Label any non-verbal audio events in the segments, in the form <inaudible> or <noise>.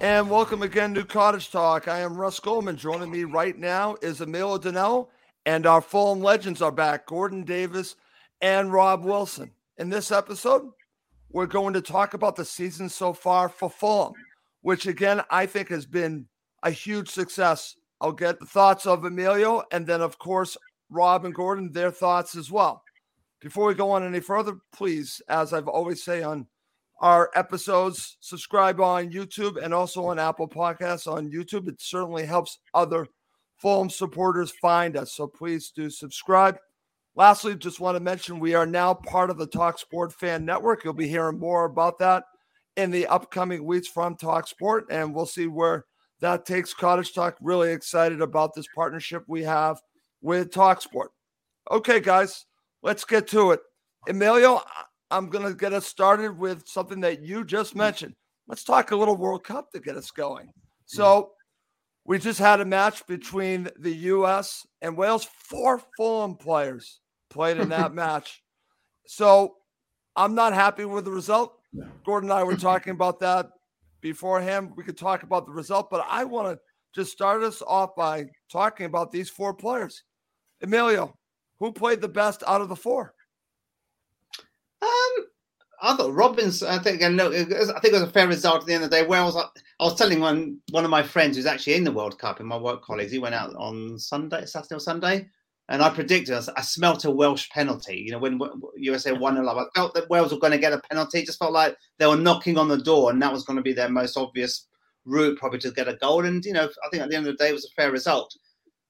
And welcome again to Cottage Talk. I am Russ Goldman. Joining me right now is Emilio Danello, and our Fulham legends are back Gordon Davies and Rob Wilson. In this episode, we're going to talk about the season so far for Fulham, which again I think has been a huge success. I'll get the thoughts of Emilio and then, of course, Rob and Gordon, their thoughts as well. Before we go on any further, please, as I've always say on our episodes. Subscribe on YouTube and also on Apple Podcasts on YouTube. It certainly helps other Fulham supporters find us. So please do subscribe. Lastly, just want to mention we are now part of the Talk Sport Fan Network. You'll be hearing more about that in the upcoming weeks from Talk Sport, and we'll see where that takes Cottage Talk. Really excited about this partnership we have with Talk Sport. Okay, guys, let's get to it. Emilio, I'm going to get us started with something that you just hmm. mentioned. Let's talk a little World Cup to get us going. Hmm. So, we just had a match between the U.S. and Wales. Four Fulham players played in that <laughs> match. So, I'm not happy with the result. Gordon and I were talking about that beforehand. We could talk about the result, but I want to just start us off by talking about these four players. Emilio, who played the best out of the four? Um, I thought Robbins. I think and look, was, I think it was a fair result at the end of the day. Wales. I, I was telling one one of my friends who's actually in the World Cup, in my work colleagues. He went out on Sunday, Saturday or Sunday, and I predicted. I, I smelt a Welsh penalty. You know, when USA won a lot, I felt that Wales were going to get a penalty. It just felt like they were knocking on the door, and that was going to be their most obvious route, probably to get a goal. And you know, I think at the end of the day, it was a fair result.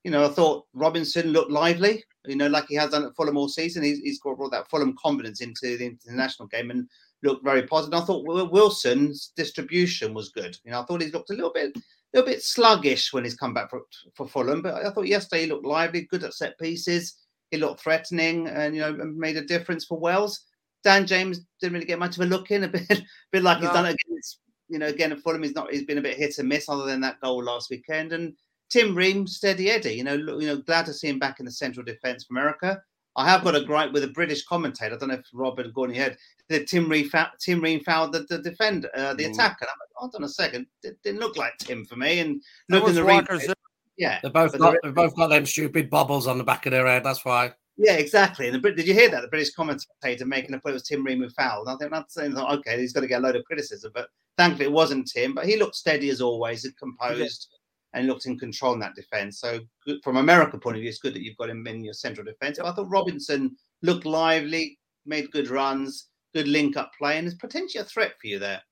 You know, I thought Robinson looked lively you know, like he has done at Fulham all season. He's, he's brought that Fulham confidence into the international game and looked very positive. I thought Wilson's distribution was good. You know, I thought he looked a little bit, a little bit sluggish when he's come back for, for Fulham, but I thought yesterday he looked lively, good at set pieces. He looked threatening, and you know, made a difference for Wales. Dan James didn't really get much of a look in, a bit, a <laughs> bit like no. he's done it against, you know, again at Fulham. He's not, he's been a bit hit and miss, other than that goal last weekend, and Tim Ream, steady Eddie. You know, you know, glad to see him back in the central defence for America. I have got a gripe with a British commentator. I don't know if Rob and Gordon heard that Tim Ream, Tim Ream fouled the, the defender, uh, the mm. attacker. I'm like, hold on a second, it didn't look like Tim for me. And looking the replay, yeah, they both got, they both got them stupid bubbles on the back of their head. That's why. Yeah, exactly. And the, did you hear that? The British commentator making a point was Tim Ream who fouled. I think that's saying, okay, he's got to get a load of criticism, but thankfully it wasn't Tim. But he looked steady as always and composed. Yeah and looked in control in that defence. So good, from America point of view, it's good that you've got him in your central defence. I thought Robinson looked lively, made good runs, good link up play, and is potentially a threat for you there.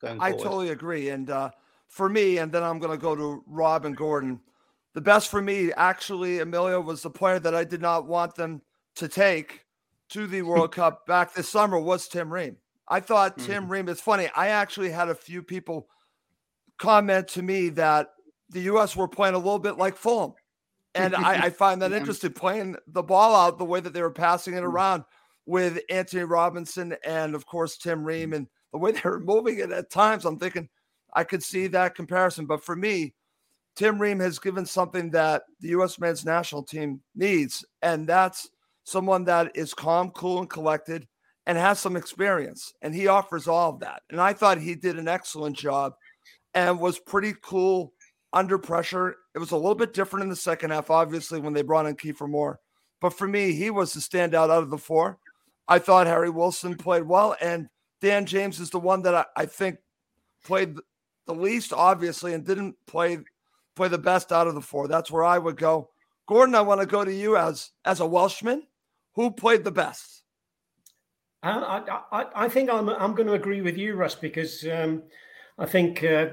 Going I totally agree. And uh, for me, and then I'm going to go to Rob and Gordon. The best for me, actually, Emilio was the player that I did not want them to take to the <laughs> World Cup back this summer was Tim Ream. I thought Tim mm-hmm. Ream is funny. I actually had a few people comment to me that the U.S. were playing a little bit like Fulham. And I, I find that <laughs> Yeah. interesting playing the ball out the way that they were passing Mm. it around with Antonee Robinson and, of course, Tim Ream and the way <laughs> they were moving it at times. I'm thinking I could see that comparison. But for me, Tim Ream has given something that the U.S. men's national team needs, and that's someone that is calm, cool, and collected and has some experience. And he offers all of that. And I thought he did an excellent job and was pretty cool under pressure. It was a little bit different in the second half, obviously, when they brought in Kiefer Moore. But for me, he was the standout out of the four. I thought Harry Wilson played well, and Dan James is the one that I, I think played the least, obviously, and didn't play play the best out of the four. That's where I would go. Gordon, I want to go to you as as a Welshman. Who played the best? I, I, I- think I'm, I'm going to agree with you, Russ, because um, I think uh,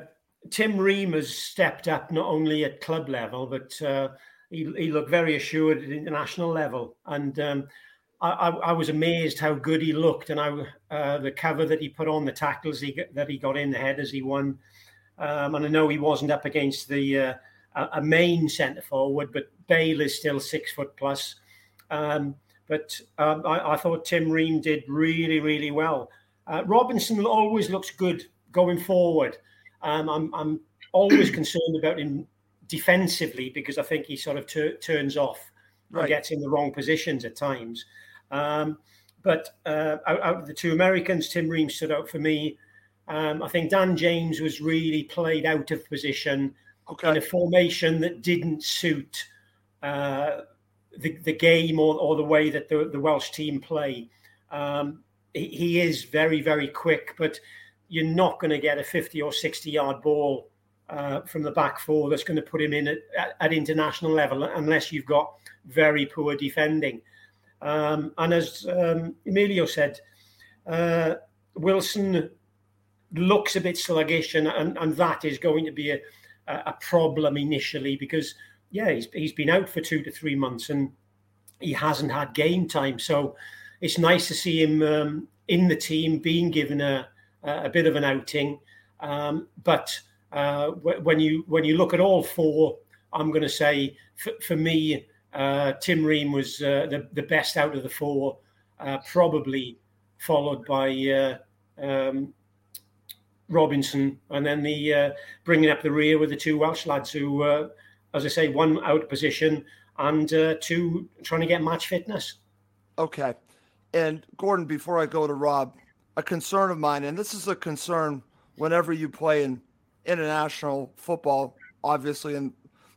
Tim Ream has stepped up not only at club level, but uh, he, he looked very assured at international level. And um, I, I, I was amazed how good he looked, and how uh, the cover that he put on, the tackles he, that he got in, the headers he won. Um, and I know he wasn't up against the uh, a a main centre forward, but Bale is still six foot plus. Um, but um, I, I thought Tim Ream did really, really well. Uh, Robinson always looks good going forward. Um, I'm, I'm always concerned about him defensively because I think he sort of tur- turns off Right. and gets in the wrong positions at times. Um, but uh, out, out of the two Americans, Tim Ream stood out for me. Um, I think Dan James was really played out of position in a formation that didn't suit uh, the, the game or, or the way that the, the Welsh team play. Um, he, he is very, very quick, but you're not going to get a 50 or 60 yard ball uh, from the back four that's going to put him in at, at, at international level unless you've got very poor defending. Um, and as um, Emilio said, uh, Wilson looks a bit sluggish, and, and, and that is going to be a, a problem initially because, yeah, he's, he's been out for two to three months and he hasn't had game time. So it's nice to see him um, in the team being given a, a bit of an outing. Um, but uh, wh- when you when you look at all four, I'm going to say for, for me, uh, Tim Ream was uh, the the best out of the four, uh, probably followed by uh, um, Robinson, and then the uh, bringing up the rear with the two Welsh lads who, uh, as I say, one out of position and uh, two trying to get match fitness. Okay. And Gordon, before I go to Rob, a concern of mine, and this is a concern whenever you play in international football, obviously in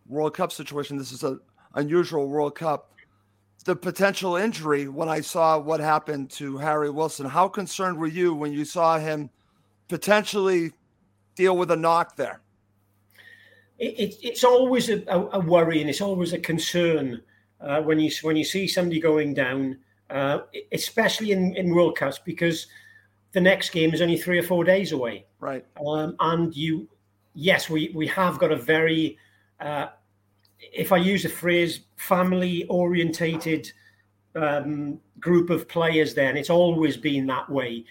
World Cup situation, this is an unusual World Cup. The potential injury when I saw what happened to Harry Wilson, how concerned were you when you saw him potentially deal with a knock there? it, it, it's always a, a, worry and it's always a concern uh, when you when you see somebody going down, uh, especially in, in World Cups, because the next game is only three or four days away. Right. Um, and you, yes, we we have got a very, uh, if I use the phrase, family orientated um, group of players. Then it's always been that way,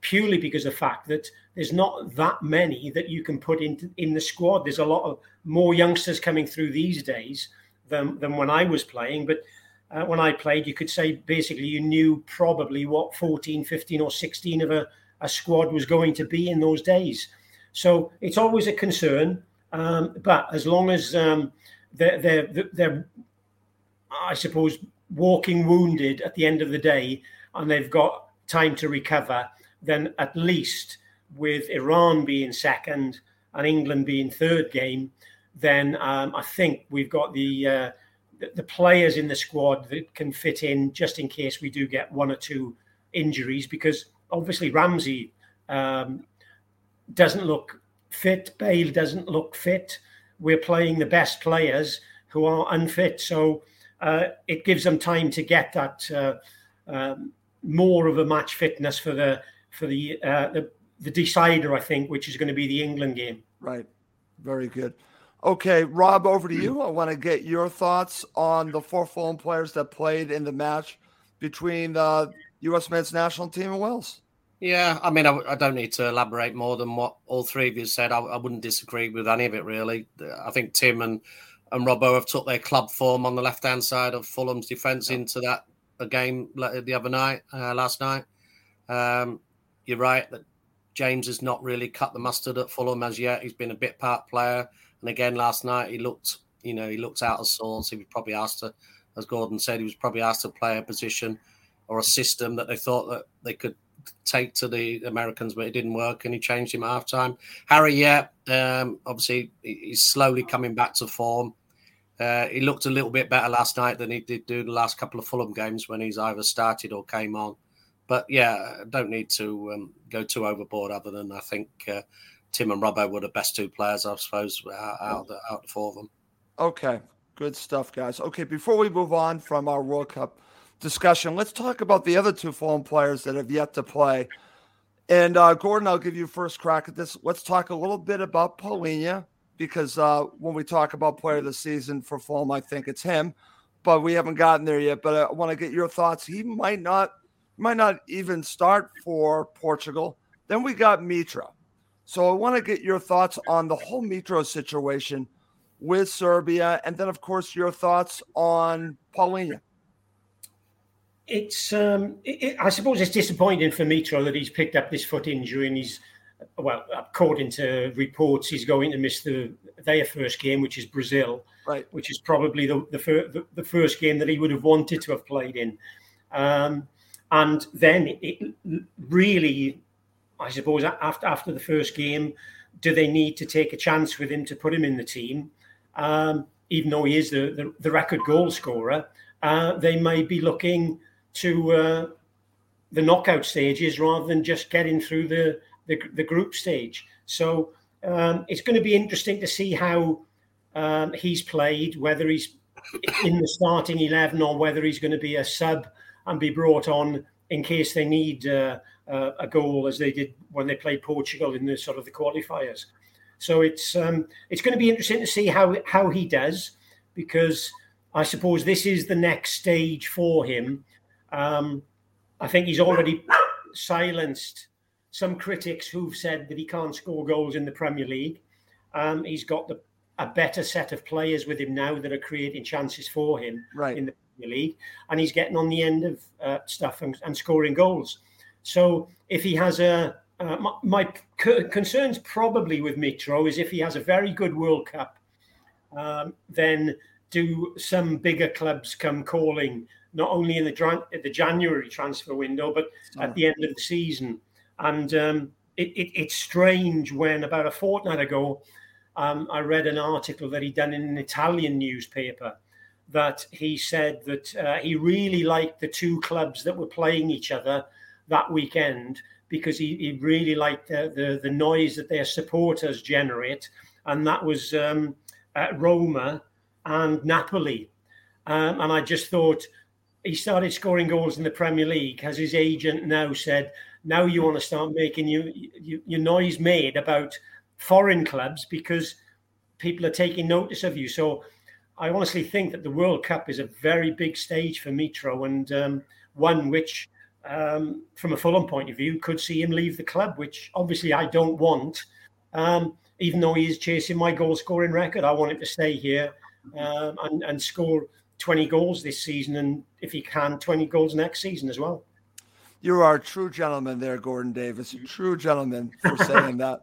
purely because of the fact that there's not that many that you can put in in the squad. There's a lot of more youngsters coming through these days than than when I was playing, but. Uh, when I played, you could say basically you knew probably what 14, 15, or 16 of a, a squad was going to be in those days. So it's always a concern. Um, but as long as um, they're, they're, they're, I suppose, walking wounded at the end of the day and they've got time to recover, then at least with Iran being second and England being third game, then um, I think we've got the, uh, the the players in the squad that can fit in just in case we do get one or two injuries. Because obviously Ramsey um, doesn't look fit, Bale doesn't look fit. We're playing the best players who are unfit, so uh, it gives them time to get that uh, um, more of a match fitness for the for the, uh, the the decider, I think, which is going to be the England game. Right. Very good. Okay, Rob, over to you. I want to get your thoughts on the four Fulham players that played in the match between the U.S. men's national team and Wales. Yeah, I mean, I, I, don't need to elaborate more than what all three of you said. I, I, wouldn't disagree with any of it, really. I think Tim and, and Robbo have took their club form on the left hand side of Fulham's defence into that a game the other night, uh, last night. Um, you're right that James has not really cut the mustard at Fulham as yet. He's been a bit part player, and again last night he looked, you know, he looked out of sorts. He was probably asked to, as Gordon said, he was probably asked to play a position or a system that they thought that they could take to the Americans, but it didn't work, and he changed him half time. Harry, yeah, um, obviously he's slowly coming back to form. Uh, he looked a little bit better last night than he did do the last couple of Fulham games when he's either started or came on. But yeah, don't need to um, go too overboard. Other than I think uh, Tim and Robbo were the best two players, I suppose, out, out, of the, out of four of them. Okay, good stuff, guys. Okay, before we move on from our World Cup discussion, let's talk about the other two Fulham players that have yet to play. And uh, Gordon, I'll give you first crack at this. Let's talk a little bit about Palhinha because uh, when we talk about player of the season for Fulham, I think it's him, but we haven't gotten there yet. But I want to get your thoughts. He might not might not even start for Portugal. Then we got Mitro. So I want to get your thoughts on the whole Mitro situation with Serbia, and then of course your thoughts on Palhinha. It's, um, it, I suppose, it's disappointing for Mitro that he's picked up this foot injury, and he's, well, according to reports, he's going to miss the their first game, which is Brazil, right? Which is probably the the, fir- the, the first game that he would have wanted to have played in. Um, and then it really, I suppose, after after the first game, do they need to take a chance with him to put him in the team? Um, even though he is the, the, the record goal scorer, uh, they may be looking to uh, the knockout stages rather than just getting through the, the, the group stage. So um, it's going to be interesting to see how um, he's played, whether he's in the starting 11 or whether he's going to be a sub and be brought on in case they need uh, uh, a goal, as they did when they played Portugal in the sort of the qualifiers. So it's um, it's going to be interesting to see how how he does, because I suppose this is the next stage for him. Um, I think he's already silenced some critics who've said that he can't score goals in the Premier League. Um, he's got the, a better set of players with him now that are creating chances for him right. in the League, and he's getting on the end of uh, stuff and, and, scoring goals. So if he has a uh, my, my concerns probably with Mitro is if he has a very good World Cup, um, then do some bigger clubs come calling not only in the, the January transfer window but oh. at the end of the season? And um, it, it, it's strange when about a fortnight ago um, I read an article that he'd done in an Italian newspaper that he said that uh, he really liked the two clubs that were playing each other that weekend because he, he really liked the, the, the noise that their supporters generate, and that was um, Roma and Napoli. Um, and I just thought he started scoring goals in the Premier League. Has his agent now said, now you want to start making you, you, your noise made about foreign clubs because people are taking notice of you. So I honestly think that the World Cup is a very big stage for Mitro and um, one which, um, from a Fulham point of view, could see him leave the club, which obviously I don't want. Um, even though he is chasing my goal scoring record, I want him to stay here um, and, and score 20 goals this season, and if he can, 20 goals next season as well. You are a true gentleman there, Gordon Davies. A true gentleman for saying that.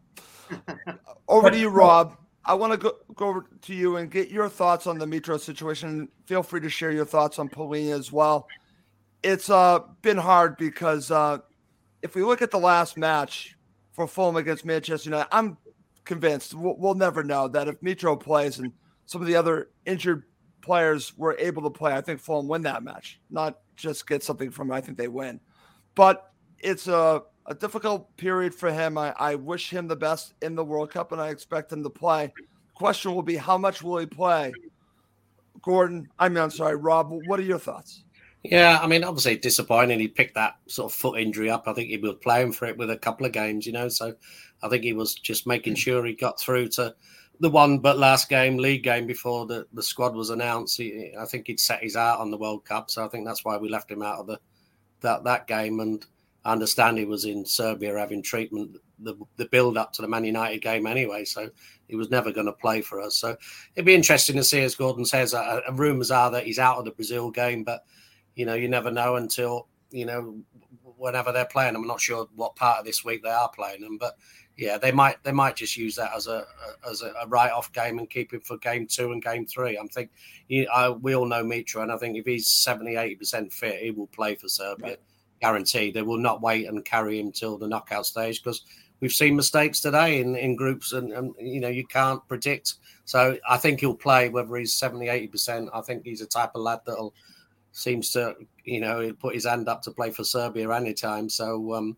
<laughs> Over to you, Rob. I want to go, go over to you and get your thoughts on the Mitro situation. Feel free to share your thoughts on Palhinha as well. It's uh, been hard because uh, if we look at the last match for Fulham against Manchester United, I'm convinced we'll, we'll never know that if Mitro plays and some of the other injured players were able to play, I think Fulham win that match, not just get something from it. I think they win. But it's a a difficult period for him. I, I wish him the best in the World Cup, and I expect him to play. Question will be how much will he play? Gordon, I mean, I'm sorry, Rob. What are your thoughts? Yeah, I mean, obviously disappointing. He picked that sort of foot injury up. I think he was playing for it with a couple of games, you know. So I think he was just making sure he got through to the one but last game, league game before the, the squad was announced. He, I think he'd set his out on the World Cup, so I think that's why we left him out of the that that game. And I understand he was in Serbia having treatment the, the build up to the Man United game anyway, so he was never going to play for us. So it'd be interesting to see, as Gordon says, uh, uh, rumours are that he's out of the Brazil game, but you know, you never know until you know whenever they're playing. I'm not sure what part of this week they are playing them, but yeah, they might they might just use that as a, as a, a write off game and keep him for game two and game three. I'm think you, I, we all know Mitro, and I think if he's 70 80 percent fit, he will play for Serbia. Right. Guaranteed. They will not wait and carry him till the knockout stage because we've seen mistakes today in, in groups, and, and you know you can't predict. So I think he'll play whether he's 70 80 percent. I think he's a type of lad that'll seems to you know he'll put his hand up to play for Serbia anytime. So um,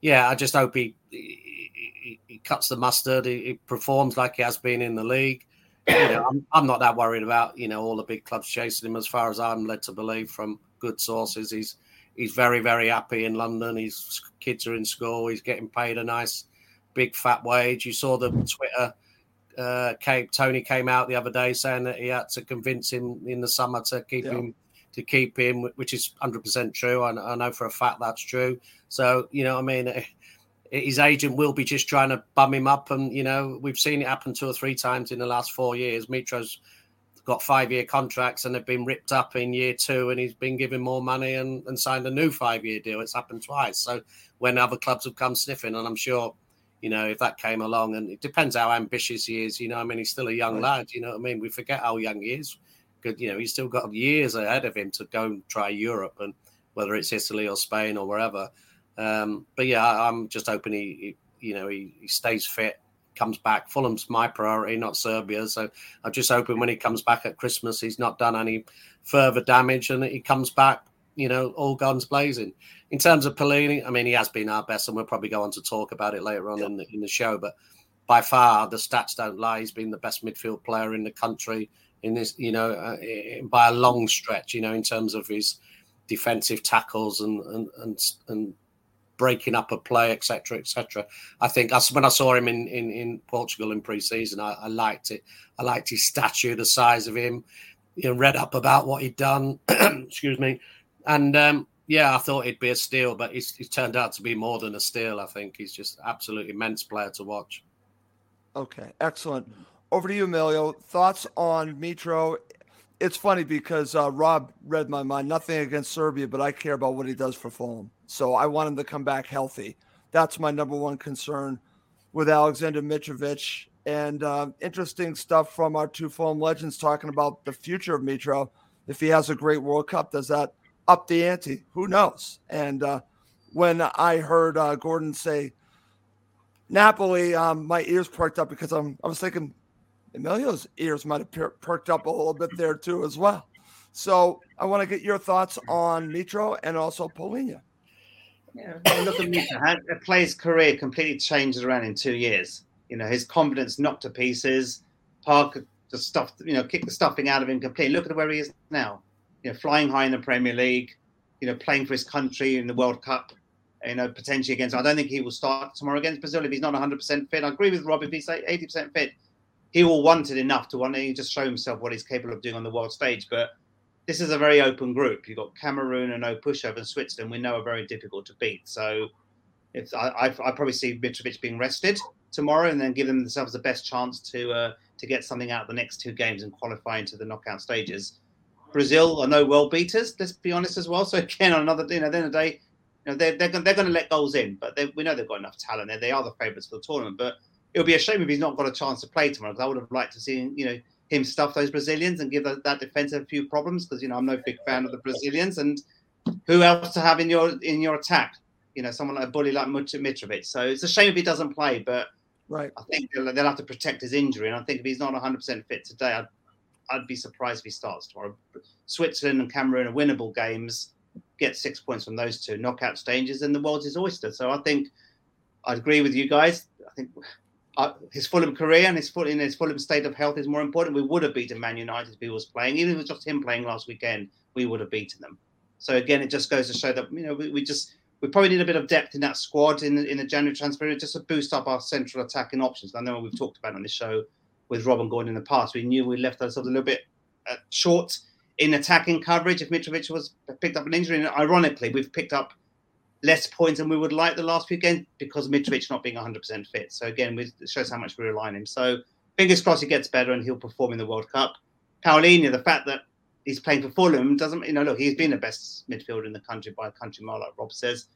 yeah, I just hope he, he, he cuts the mustard. He, he, performs like he has been in the league. You know, I'm, I'm not that worried about you know all the big clubs chasing him. As far as I'm led to believe from good sources, he's he's very very happy in London. His kids are in school. He's getting paid a nice big fat wage. You saw the Twitter. Uh, Cape Tony came out the other day saying that he had to convince him in the summer to keep yeah. him to keep him, which is 100% true. I, I, know for a fact that's true. So, you know, I mean, eh, his agent will be just trying to bum him up. And, you know, we've seen it happen two or three times in the last four years. Mitro's got five year contracts and they've been ripped up in year two and he's been given more money and, and signed a new five year deal. It's happened twice. So when other clubs have come sniffing, and I'm sure, you know, if that came along, and it depends how ambitious he is, you know, I mean, he's still a young lad, you know what I mean? We forget how young he is You know, he's still got years ahead of him to go and try Europe, and whether it's Italy or Spain or wherever. Um, but yeah, I'm just hoping he, he you know, he, he, stays fit, comes back. Fulham's my priority, not Serbia. So I'm just hoping when he comes back at Christmas, he's not done any further damage, and he comes back, you know, all guns blazing. In terms of Palhinha, I mean, he has been our best, and we'll probably go on to talk about it later on in the, in the show. But by far, the stats don't lie. He's been the best midfield player in the country in this, you know, uh, by a long stretch, you know, in terms of his defensive tackles and and and, and breaking up a play, etc., etc. I think as when I saw him in in, in Portugal in pre-season, I, I, liked it. I liked his stature, the size of him. You know, read up about what he'd done. <clears throat> excuse me, and um, yeah, I thought he'd be a steal, but he's, he's turned out to be more than a steal. I think he's just absolutely immense player to watch. Okay, excellent. Over to you, Emilio. Thoughts on Mitro? It's funny because uh, Rob read my mind. Nothing against Serbia, but I care about what he does for Fulham. So I want him to come back healthy. That's my number one concern with Alexander Mitrovic. And uh, interesting stuff from our two Fulham legends talking about the future of Mitro. If he has a great World Cup, does that up the ante? Who knows? And uh, when I heard uh, Gordon say Napoli, um, my ears perked up because I'm, I was thinking Emilio's ears might have per- perked up a little bit there too as well. So I want to get your thoughts on Mitro and also Palhinha. Yeah, look at Mitro. A player's career completely changed around in two years. You know, his confidence knocked to pieces. Parker just stuffed, you know, kicked the stuffing out of him completely. Look at where he is now. You know, flying high in the Premier League. You know, playing for his country in the World Cup. You know, potentially against. I don't think he will start tomorrow against Brazil if he's not 100% fit. I agree with Rob if he's 80% fit he will want it enough to want to just show himself what he's capable of doing on the world stage. But this is a very open group. You've got Cameroon and no pushover and Switzerland we know are very difficult to beat. So I, I, I, probably see Mitrovic being rested tomorrow and then give themselves the best chance to uh, to get something out of the next two games and qualify into the knockout stages. Brazil are no world beaters, let's be honest as well. So again, on another, you know, at the end of the day, you know, they're, they're, they're going to let goals in, but they, we know they've got enough talent there. They are the favourites for the tournament, but it would be a shame if he's not got a chance to play tomorrow because I would have liked to see you know him stuff those Brazilians and give that, that defense a few problems because you know I'm no big fan of the Brazilians and who else to have in your in your attack? You know, someone like a bully like Mitrovic. So it's a shame if he doesn't play, but right, I think they'll, they'll have to protect his injury. And I think if he's not 100 percent fit today, I'd I'd be surprised if he starts tomorrow. Switzerland and Cameroon are winnable games. Get six points from those two knockout stages, and the world's his oyster. So I think I'd agree with you guys. I think uh, his Fulham career and his full in his Fulham state of health is more important. We would have beaten Man United if he was playing, even if it was just him playing last weekend. We would have beaten them. So again, it just goes to show that you know we, we just we probably need a bit of depth in that squad in the, in the January transfer just to boost up our central attacking options. I know we've talked about on this show with Rob and Gordon in the past. We knew we left ourselves a little bit uh, short in attacking coverage if Mitrovic was picked up an injury. And ironically, we've picked up less points than we would like the last few games because Mitrovic not being 100% fit. So again, it shows how much we rely on him. So fingers crossed he gets better and he'll perform in the World Cup. Palhinha, the fact that he's playing for Fulham doesn't, you know, look, he's been the best midfielder in the country by a country mile, like Rob says.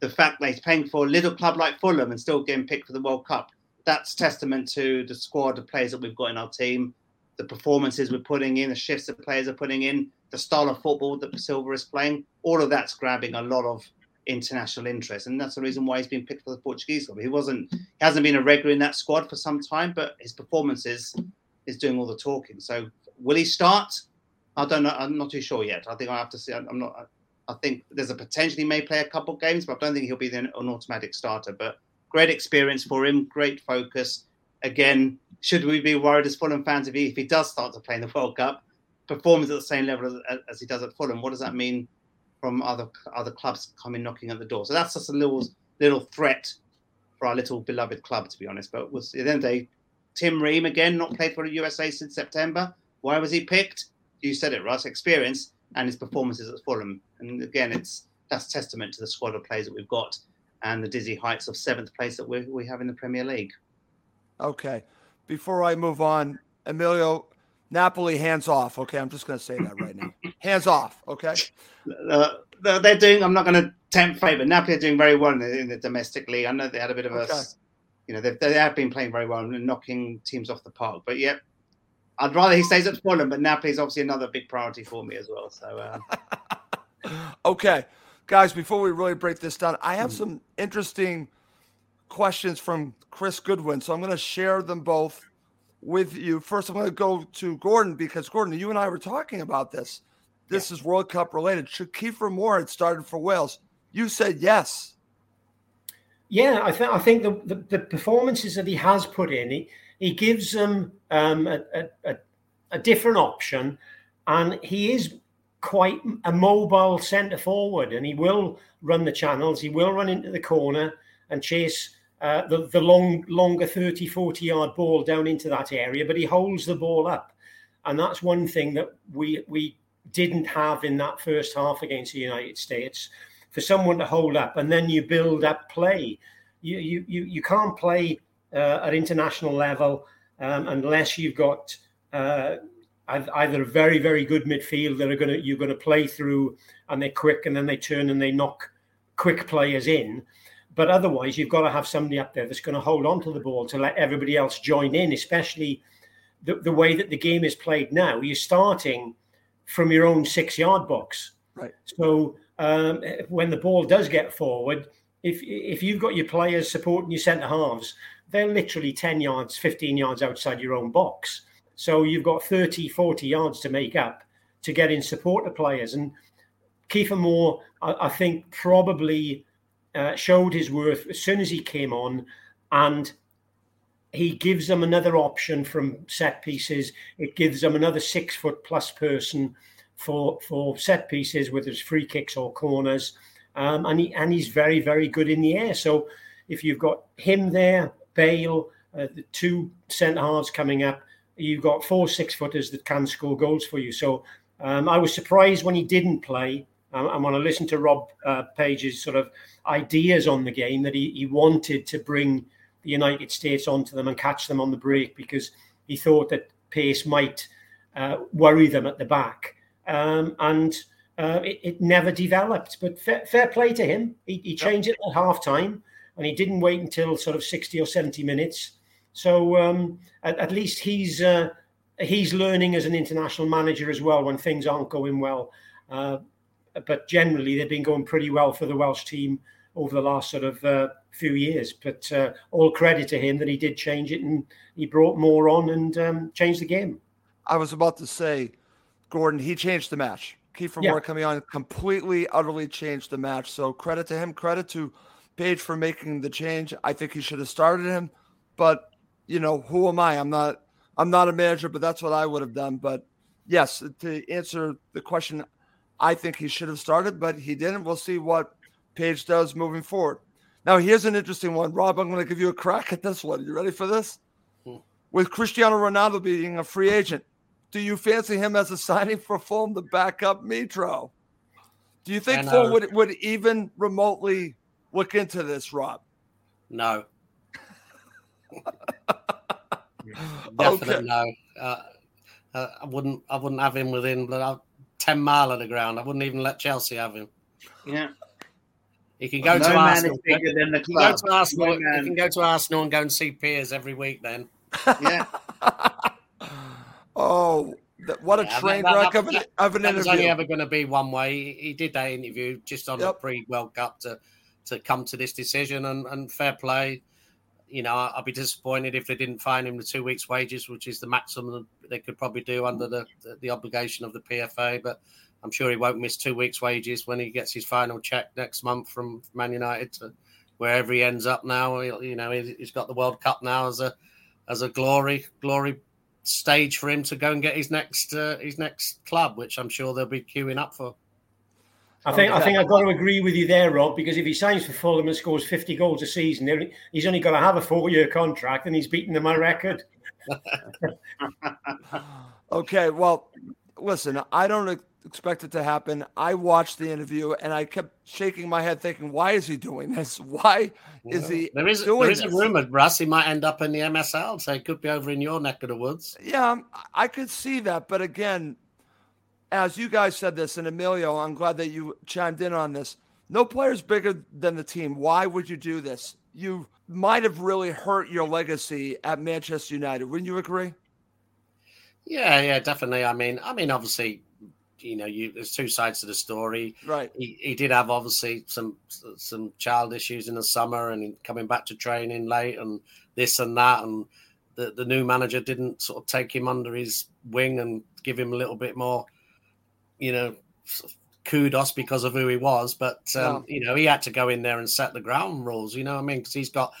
The fact that he's playing for a little club like Fulham and still getting picked for the World Cup, that's testament to the squad of players that we've got in our team, the performances we're putting in, the shifts that players are putting in, the style of football that Silva is playing. All of that's grabbing a lot of international interest, and that's the reason why he's been picked for the Portuguese club. He wasn't, he hasn't been a regular in that squad for some time, but his performances is doing all the talking. So will he start? I don't know. I'm not too sure yet. I think I have to see. I'm not. I think there's a potential he may play a couple games, but I don't think he'll be an automatic starter. But great experience for him, great focus. Again, should we be worried as Fulham fans if he, if he does start to play in the World Cup, performs at the same level as, as he does at Fulham? What does that mean from other other clubs coming knocking at the door? So that's just a little little threat for our little beloved club, to be honest. But see. at the end of the day, Tim Ream again, not played for the USA since September. Why was he picked? You said it, Russ. Experience and his performances at Fulham. And again, it's that's testament to the squad of players that we've got and the dizzy heights of seventh place that we, we have in the Premier League. Okay. Before I move on, Emilio, Napoli hands off. Okay. I'm just going to say that right now. Hands off. Okay. Uh, they're doing, I'm not going to tempt fate, but Napoli are doing very well in the, in the domestic league. I know they had a bit of a, okay. you know, they they have been playing very well and knocking teams off the park. But yeah, I'd rather he stays at Fulham, but Napoli is obviously another big priority for me as well. So, uh... <laughs> okay, guys, before we really break this down, I have some interesting questions from Chris Goodwin. So I'm going to share them both with you. First, I'm going to go to Gordon because Gordon, you and I were talking about this. This yeah. is World Cup related. Should Kiefer Moore had started for Wales? You said yes. Yeah, I think I think the, the, the performances that he has put in, he, he gives them um, a, a, a, different option, and he is quite a mobile centre forward, and he will run the channels. He will run into the corner and chase uh, the, the long, longer 30, 40 yard ball down into that area, but he holds the ball up. And that's one thing that we we didn't have in that first half against the United States. For someone to hold up and then you build up play. You you you, you can't play uh, at international level um, unless you've got uh, either a very very good midfield that are going to you're going to play through and they're quick and then they turn and they knock quick players in but otherwise you've got to have somebody up there that's going to hold on to the ball to let everybody else join in especially the, the way that the game is played now you're starting from your own six yard box right so um, when the ball does get forward if if you've got your players supporting your centre halves they're literally 10 yards, 15 yards outside your own box. So you've got 30, 40 yards to make up to get in support of players. And Kiefer Moore, I, I think, probably uh, showed his worth as soon as he came on. And he gives them another option from set pieces. It gives them another six foot plus person for for set pieces, whether it's free kicks or corners. Um, and he and he's very very good in the air. So if you've got him there, Bale, uh, the two centre halves coming up. You've got four six footers that can score goals for you. So um, I was surprised when he didn't play. Um, and when I listened to Rob uh, Page's sort of ideas on the game, that he, he wanted to bring the United States onto them and catch them on the break because he thought that pace might uh, worry them at the back. Um, and uh, it, it, never developed. But fair, fair play to him. He, he changed it at half time and he didn't wait until sort of 60 or 70 minutes. So um, at, at, least he's uh, he's learning as an international manager as well when things aren't going well. Uh, but generally, they've been going pretty well for the Welsh team over the last sort of uh, few years. But uh, all credit to him that he did change it and he brought Moore on and um, changed the game. I was about to say, Gordon, he changed the match. Kiefer yeah. Moore coming on completely, utterly changed the match. So credit to him. Credit to Page for making the change. I think he should have started him, but you know, who am I? I'm not I'm not a manager, but that's what I would have done. But yes, to answer the question, I think he should have started, but he didn't. We'll see what Page does moving forward. Now, here's an interesting one. Rob, I'm going to give you a crack at this one. You ready for this? Hmm. With Cristiano Ronaldo being a free agent, do you fancy him as a signing for Fulham to back up Mitro? Do you think Fulham would would even remotely look into this, Rob? No. <laughs> Definitely okay. no. Uh, uh, I wouldn't. I wouldn't have him within but ten mile of the ground. I wouldn't even let Chelsea have him. Yeah. He can go no to Arsenal. He can go to Arsenal. No he can go to Arsenal and go and see Piers every week. Then. Yeah. <laughs> <laughs> oh, what a yeah, train that, wreck that, of an, of an that interview. was only ever going to be one way. He, he did that interview just on yep. the pre World Cup to to come to this decision, and, and fair play. You know, I'd be disappointed if they didn't fine him the two weeks' wages, which is the maximum they could probably do under the, the, the obligation of the PFA. But I'm sure he won't miss two weeks' wages when he gets his final check next month from Man United to wherever he ends up now. You know, he's got the World Cup now as a as a glory glory stage for him to go and get his next uh, his next club, which I'm sure they'll be queuing up for. I think I think I've got to agree with you there, Rob, because if he signs for Fulham and scores 50 goals a season, he's only got to have a four-year contract, and he's beaten the my record. okay, well, listen, I don't expect it to happen. I watched the interview and I kept shaking my head, thinking, "Why is he doing this? <laughs> Why is he?" There is there is this? a rumor, Russ, he might end up in the MSL, so he could be over in your neck of the woods. Yeah, um, I could see that, but again, as you guys said this, and Emilio, I'm glad that you chimed in on this. No player's bigger than the team. Why would you do this? You might have really hurt your legacy at Manchester United. Wouldn't you agree? Yeah, yeah, definitely. I mean, I mean, obviously, you know, you, there's two sides to the story. Right. He, he did have obviously some some child issues in the summer, and coming back to training late, and this and that, and the the new manager didn't sort of take him under his wing and give him a little bit more, you know, kudos because of who he was. But um, yeah. you know, he had to go in there and set the ground rules. You know, I mean, because he's got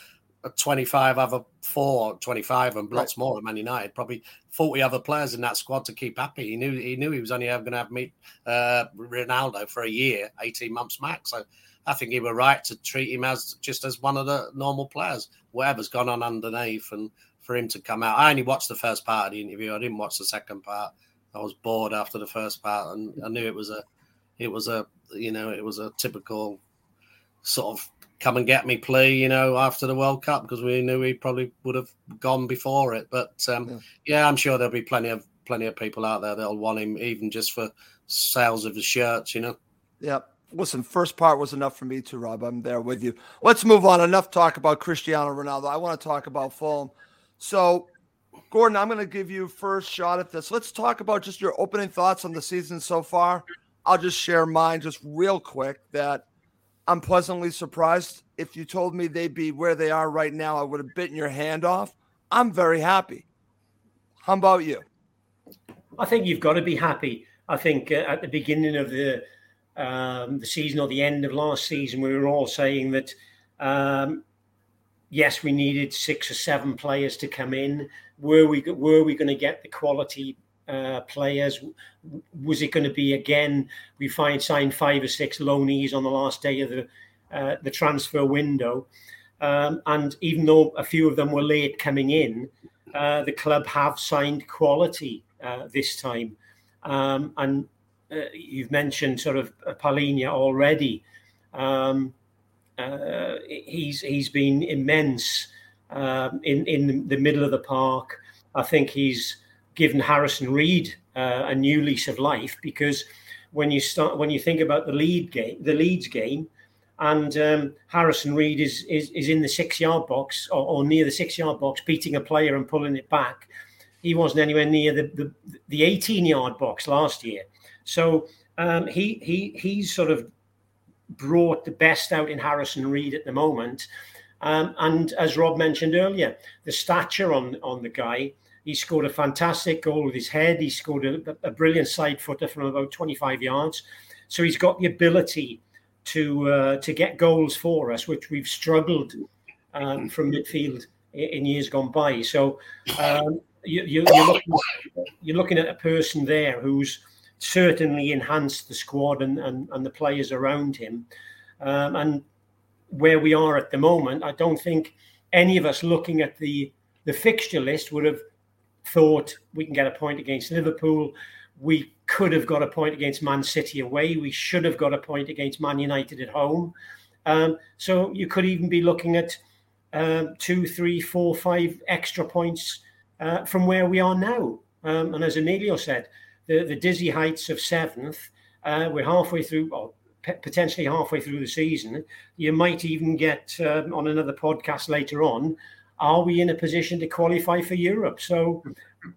25 other four, 25 and lots right. more at Man United, probably 40 other players in that squad to keep happy. He knew he knew he was only ever going to have meet uh, Ronaldo for a year, 18 months max. So I think he were right to treat him as just as one of the normal players, whatever's gone on underneath, and for him to come out. I only watched the first part of the interview. I didn't watch the second part. I was bored after the first part, and I knew it was a, it was a, you know, it was a typical sort of come and get me play, you know, after the World Cup because we knew he probably would have gone before it. But um, yeah. yeah. I'm sure there'll be plenty of plenty of people out there that'll want him, even just for sales of the shirts, you know. Yep. Listen, first part was enough for me too, Rob. I'm there with you. Let's move on. Enough talk about Cristiano Ronaldo. I want to talk about Fulham. So, Gordon, I'm going to give you first shot at this. Let's talk about just your opening thoughts on the season so far. I'll just share mine just real quick that I'm pleasantly surprised. If you told me they'd be where they are right now, I would have bitten your hand off. I'm very happy. How about you? I think you've got to be happy. I think uh, at the beginning of the um, the season or the end of last season, we were all saying that um, yes, we needed six or seven players to come in. Were we were we going to get the quality uh, players? Was it going to be again? We find signed five or six loanees on the last day of the uh, the transfer window, um, and even though a few of them were late coming in, uh, the club have signed quality uh, this time. Um, and uh, you've mentioned sort of Palhinha already. Um, he's he's been immense um, in in the middle of the park. I think he's given Harrison Reed uh, a new lease of life because when you start when you think about the lead game, the Leeds game, and um, Harrison Reed is, is is in the six yard box or, or, near the six yard box, beating a player and pulling it back. He wasn't anywhere near the the, the 18 yard box last year, so um, he he he's sort of brought the best out in Harrison Reed at the moment. Um, and as Rob mentioned earlier, the stature on on the guy he scored a fantastic goal with his head. He scored a, a brilliant side footer from about 25 yards. So he's got the ability to uh, to get goals for us, which we've struggled um, from midfield in, in, years gone by. So um, you, are you, looking, you're looking at a person there who's certainly enhanced the squad and, and, and the players around him. Um, and where we are at the moment, I don't think any of us looking at the the fixture list would have thought we can get a point against Liverpool. we could have got a point against Man City away. We should have got a point against Man United at home. Um, so you could even be looking at um, two, three, four, five extra points uh, from where we are now. Um, and as Emilio said, the, the dizzy heights of seventh, uh, we're halfway through, or potentially halfway through the season. You might even get um, on another podcast later on. Are we in a position to qualify for Europe? So,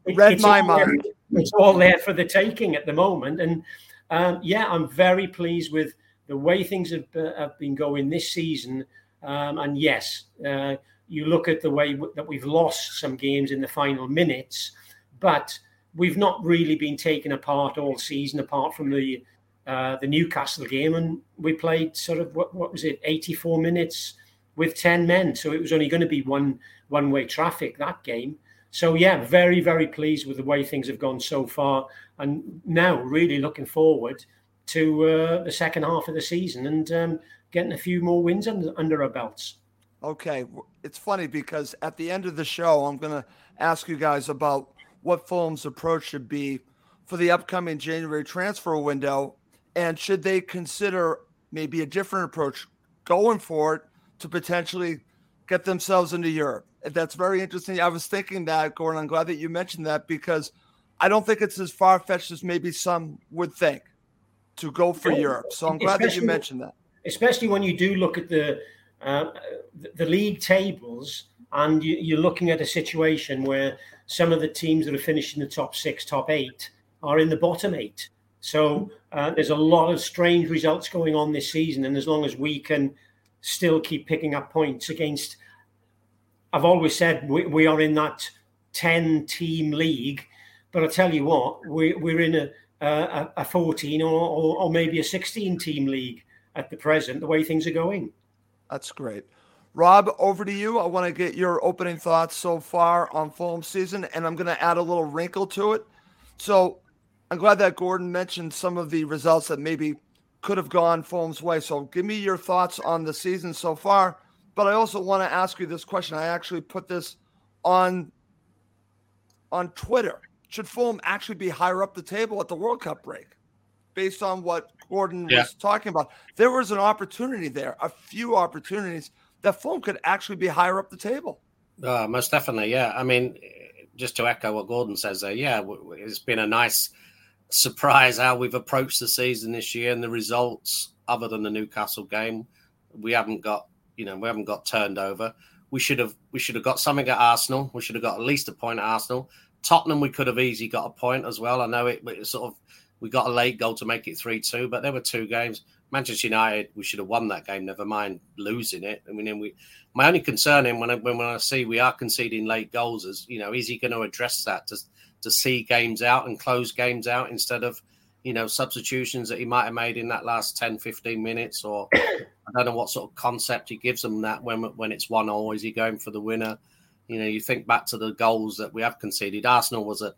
it, read my mind. There, it's all there for the taking at the moment, and um, yeah, I'm very pleased with the way things have, uh, have been going this season. Um, and yes, uh, you look at the way w- that we've lost some games in the final minutes, but we've not really been taken apart all season, apart from the uh, the Newcastle game, and we played sort of what, what was it, 84 minutes with 10 men. So it was only going to be one one way traffic that game. So yeah, very very pleased with the way things have gone so far, and now really looking forward to uh, the second half of the season and um, getting a few more wins under, under our belts. Okay, it's funny because at the end of the show, I'm going to ask you guys about what Fulham's approach should be for the upcoming January transfer window, and should they consider maybe a different approach going forward to potentially get themselves into Europe. That's very interesting. I was thinking that, Gordon. I'm glad that you mentioned that because I don't think it's as far fetched as maybe some would think to go for Europe. So I'm glad that you mentioned that. Especially when you do look at the uh, the league tables and you, are looking at a situation where some of the teams that are finishing in the top six, top eight are in the bottom eight. So uh, there's a lot of strange results going on this season, and as long as we can still keep picking up points against, I've always said we, we are in that ten team league, but I tell you what, we, we're in a a, a 14 or, or, or maybe a 16 team league at the present, the way things are going. That's great. Rob, over to you. I want to get your opening thoughts so far on Fulham season, and I'm going to add a little wrinkle to it. So I'm glad that Gordon mentioned some of the results that maybe could have gone Fulham's way. So give me your thoughts on the season so far. But I also want to ask you this question. I actually put this on on Twitter should Fulham actually be higher up the table at the World Cup break, based on what Gordon yeah. was talking about? There was an opportunity there, a few opportunities that Fulham could actually be higher up the table. Uh, most definitely, yeah. I mean, just to echo what Gordon says there, yeah, it's been a nice surprise how we've approached the season this year and the results, other than the Newcastle game, we haven't got, you know, we haven't got turned over. We should have, we should have got something at Arsenal. We should have got at least a point at Arsenal. Tottenham, we could have easily got a point as well. I know it, sort of we got a late goal to make it three two, but there were two games. Manchester United, we should have won that game. Never mind losing it. I mean, we. My only concern in when I, when when I see we are conceding late goals is you know is he going to address that to see games out and close games out instead of you know substitutions that he might have made in that last 10 15 minutes or <coughs> i don't know what sort of concept he gives them that when when it's one or is he going for the winner you know, you think back to the goals that we have conceded. Arsenal was a,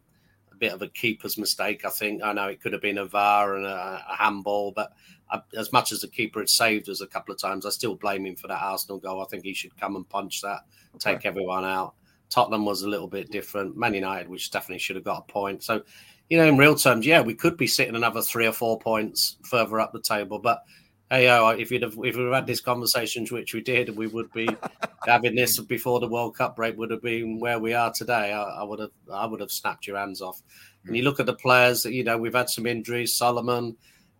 a bit of a keeper's mistake, I think. I know it could have been a VAR and a, a handball, but I, as much as the keeper had saved us a couple of times, I still blame him for that Arsenal goal. I think he should come and punch that, take okay. everyone out. Tottenham was a little bit different. Man United, which definitely should have got a point. So, you know, in real terms, yeah, we could be sitting another three or four points further up the table, but hey, oh, if you'd have if we'd have had this conversation, which we did, we would be <laughs> having this before the World Cup break would have been where we are today. I, I would have I would have snapped your hands off. And you mm. look at the players that you know we've had some injuries: Solomon,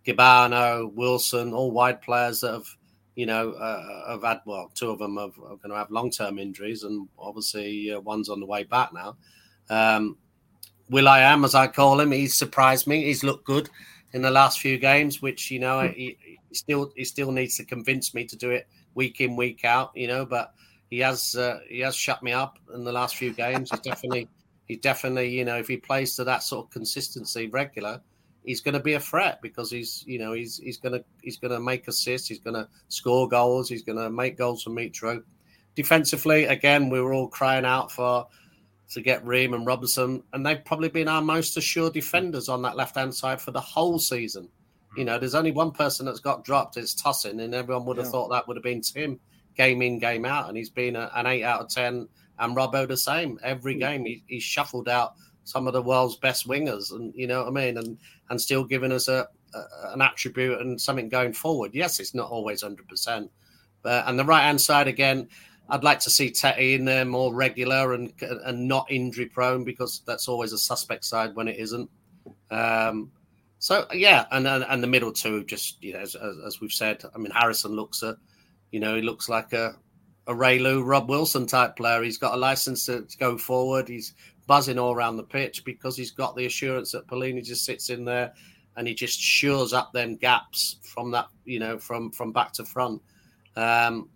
Kebano, Wilson, all wide players that have you know uh, have had well, two of them have, are going to have long term injuries, and obviously uh, one's on the way back now. Um, will.i.am, as I call him, he's surprised me. He's looked good in the last few games, which you know he, he still he still needs to convince me to do it week in week out. You know, but he has uh, he has shut me up in the last few games. He's definitely he's definitely you know if he plays to that sort of consistency regular, he's going to be a threat because he's you know he's he's going to he's going to make assists, he's going to score goals, he's going to make goals for Mitro. Defensively, again, we were all crying out for to get Ream and Robinson, and they've probably been our most assured defenders on that left hand side for the whole season. You know, there's only one person that's got dropped. It's Tosin, and everyone would have yeah. thought that would have been Tim, game in, game out, and he's been a, an eight out of ten. And Robbo the same every hmm. game. He, he's shuffled out some of the world's best wingers, and you know what I mean, and and still giving us a, a an attribute and something going forward. Yes, it's not always hundred percent, but and the right hand side again. I'd like to see Tete in there more regular and and not injury prone because that's always a suspect side when it isn't. Um, so yeah, and, and the middle two just you know as, as we've said. I mean Harrison looks a, you know, he looks like a a Raylu, Rob Wilson type player. He's got a license to, to, go forward. He's buzzing all around the pitch because he's got the assurance that Palhinha just sits in there and he just shores up them gaps from that, you know, from from back to front. Um,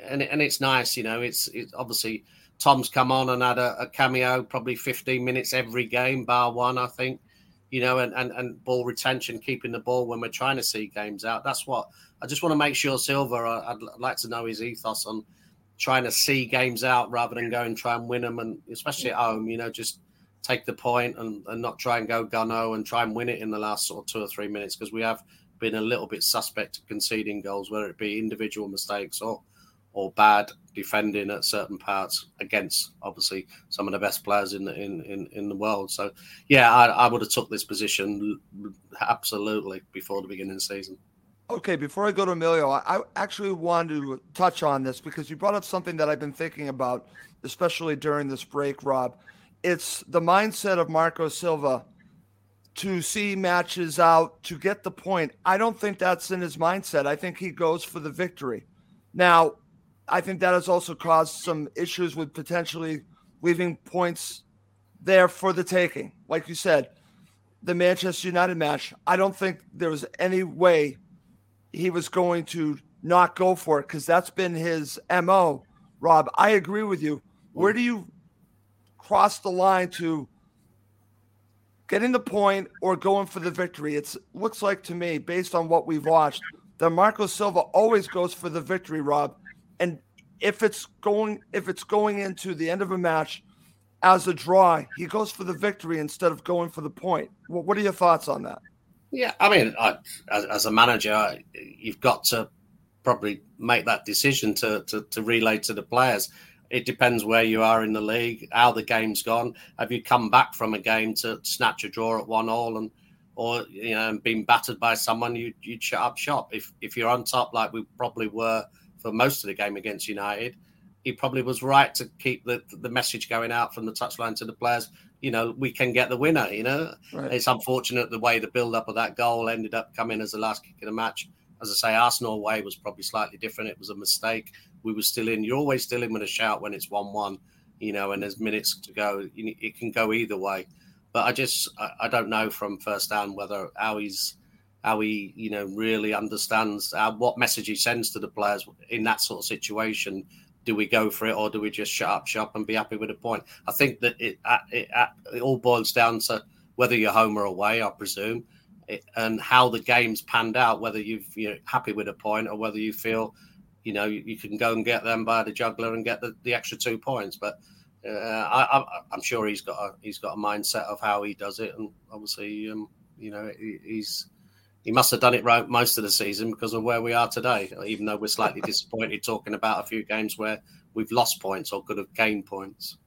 and and it's nice, you know. It's it's obviously Tom's come on and had a, a cameo, probably 15 minutes every game, bar one, I think. You know, and, and, and ball retention, keeping the ball when we're trying to see games out. That's what I just want to make sure Silva. I'd like to know his ethos on trying to see games out rather than go and try and win them, and especially at home, you know, just take the point and, and not try and go gunno and try and win it in the last sort of two or three minutes because we have been a little bit suspect of conceding goals, whether it be individual mistakes or or bad defending at certain parts against obviously some of the best players in the in, in, in the world. So yeah, I, I would have took this position absolutely before the beginning of the season. Okay, before I go to Emilio, I, actually wanted to touch on this because you brought up something that I've been thinking about, especially during this break, Rob. It's the mindset of Marco Silva to see matches out to get the point. I don't think that's in his mindset. I think he goes for the victory. Now, I think that has also caused some issues with potentially leaving points there for the taking. Like you said, the Manchester United match, I don't think there was any way he was going to not go for it because that's been his MO. Rob, I agree with you. Where do you cross the line to getting the point or going for the victory? It looks like to me, based on what we've watched, that Marco Silva always goes for the victory, Rob. And if it's going if it's going into the end of a match as a draw, he goes for the victory instead of going for the point. What are your thoughts on that? Yeah, I mean, I, as, as, a manager, you've got to probably make that decision to, to, to relay to the players. It depends where you are in the league, how the game's gone. Have you come back from a game to snatch a draw at one all, and or you know, been battered by someone, you you'd shut up shop. If if you're on top, like we probably were for most of the game against United, he probably was right to keep the the message going out from the touchline to the players you know, we can get the winner. You know, right. it's unfortunate the way the build up of that goal ended up coming as the last kick of the match. As I say, Arsenal way was probably slightly different. It was a mistake. We were still in. You're always still in with a shout when it's one-one, you know, and there's minutes to go. It can go either way. But I just, I don't know from first hand whether how he's, how he, you know, really understands how, what message he sends to the players in that sort of situation do we go for it or do we just shut up shop and be happy with a point? I think that it it, it all boils down to whether you're home or away, I presume, it, and how the game's panned out. Whether you've you're happy with a point or whether you feel, you know, you, you can go and get them by the juggler and get the, the extra two points. But uh, I, am sure he's got a he's got a mindset of how he does it, and obviously, um, you know, he, he's he must have done it right most of the season because of where we are today. Even though we're slightly <laughs> disappointed talking about a few games where we've lost points or could have gained points.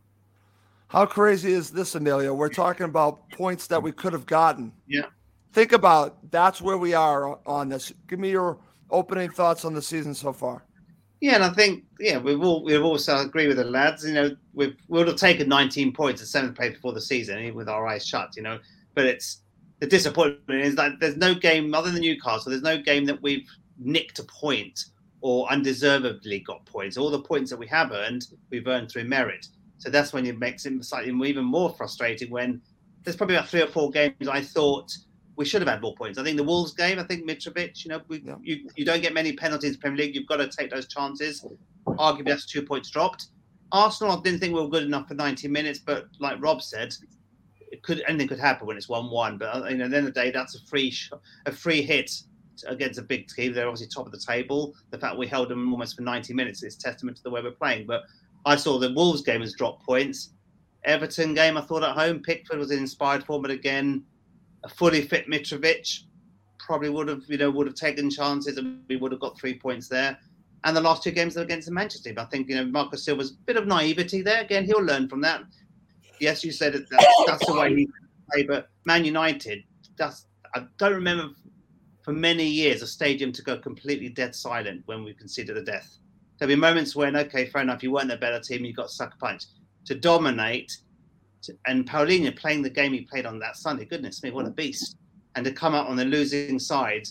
How crazy is this, Emilio? We're talking about points that we could have gotten. Yeah. Think about that's where we are on this. Give me your opening thoughts on the season so far. Yeah, and I think yeah we've all we've also agree with the lads. You know, we've we would have taken 19 points at seventh place before the season with our eyes shut. You know, but it's the disappointment is that there's no game other than Newcastle. There's no game that we've nicked a point or undeservedly got points. All the points that we have earned, we've earned through merit. So that's when it makes it slightly even more frustrating. When there's probably about three or four games I thought we should have had more points. I think the Wolves game, I think Mitrovic, you know, we, yeah. you you don't get many penalties in the Premier League. You've got to take those chances. Arguably, that's two points dropped. Arsenal, I didn't think we were good enough for 90 minutes, but like Rob said, it could anything could happen when it's one-one. But uh, you know, at the end of the day, that's a free sh- a free hit against a big team. They're obviously top of the table. The fact we held them almost for 90 minutes is testament to the way we're playing. But I saw the Wolves game has dropped points. Everton game, I thought at home, Pickford was in inspired form, but again, a fully fit Mitrovic probably would have, you know, would have taken chances and we would have got three points there. And the last two games are against the Manchester team. I think, you know, Marco Silva's a bit of naivety there. Again, he'll learn from that Yes, you said it, that, <coughs> that's the way he play, but Man United, that's I don't remember for many years a stadium to go completely dead silent when we consider the death. There'll be moments when, okay, fair enough, you weren't a better team, you got sucker punch. To dominate, to, and Palhinha playing the game he played on that Sunday, goodness me, what a beast. And to come out on the losing side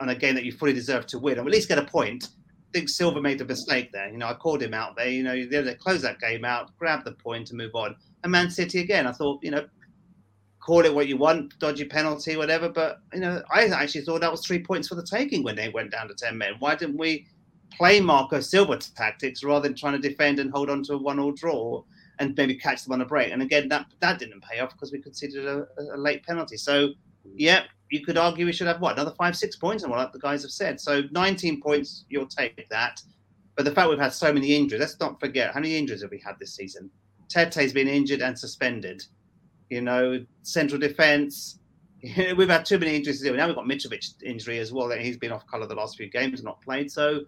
on a game that you fully deserve to win, or at least get a point. I think Silva made a mistake there. You know, I called him out there. You know, they close that game out, grab the point, and move on. And Man City again, I thought, you know, call it what you want, dodgy penalty, whatever. But you know, I actually thought that was three points for the taking when they went down to ten men. Why didn't we play Marco Silva tactics rather than trying to defend and hold on to a one-all draw and maybe catch them on a break? And again, that that didn't pay off because we conceded a, a late penalty. So, yeah, you could argue we should have what another five, six points, and what the guys have said. So, 19 points, you'll take that. But the fact we've had so many injuries, let's not forget how many injuries have we had this season. Tete's been injured and suspended you know, central defence. <laughs> We've had too many injuries. Now we've got Mitrovic injury as well. He's been off colour the last few games, not played. So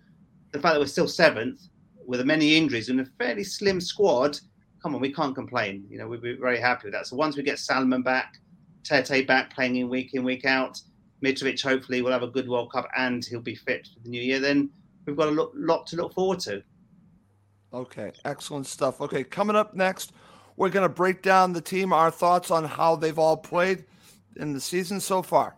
the fact that we're still seventh with many injuries and a fairly slim squad, come on, we can't complain. You know, we'd be very happy with that. So once we get Solomon back, Tete back playing in week in, week out, Mitrovic hopefully will have a good World Cup and he'll be fit for the new year, then we've got a lot, lot to look forward to. Okay, excellent stuff. Okay, coming up next, we're going to break down the team, our thoughts on how they've all played in the season so far.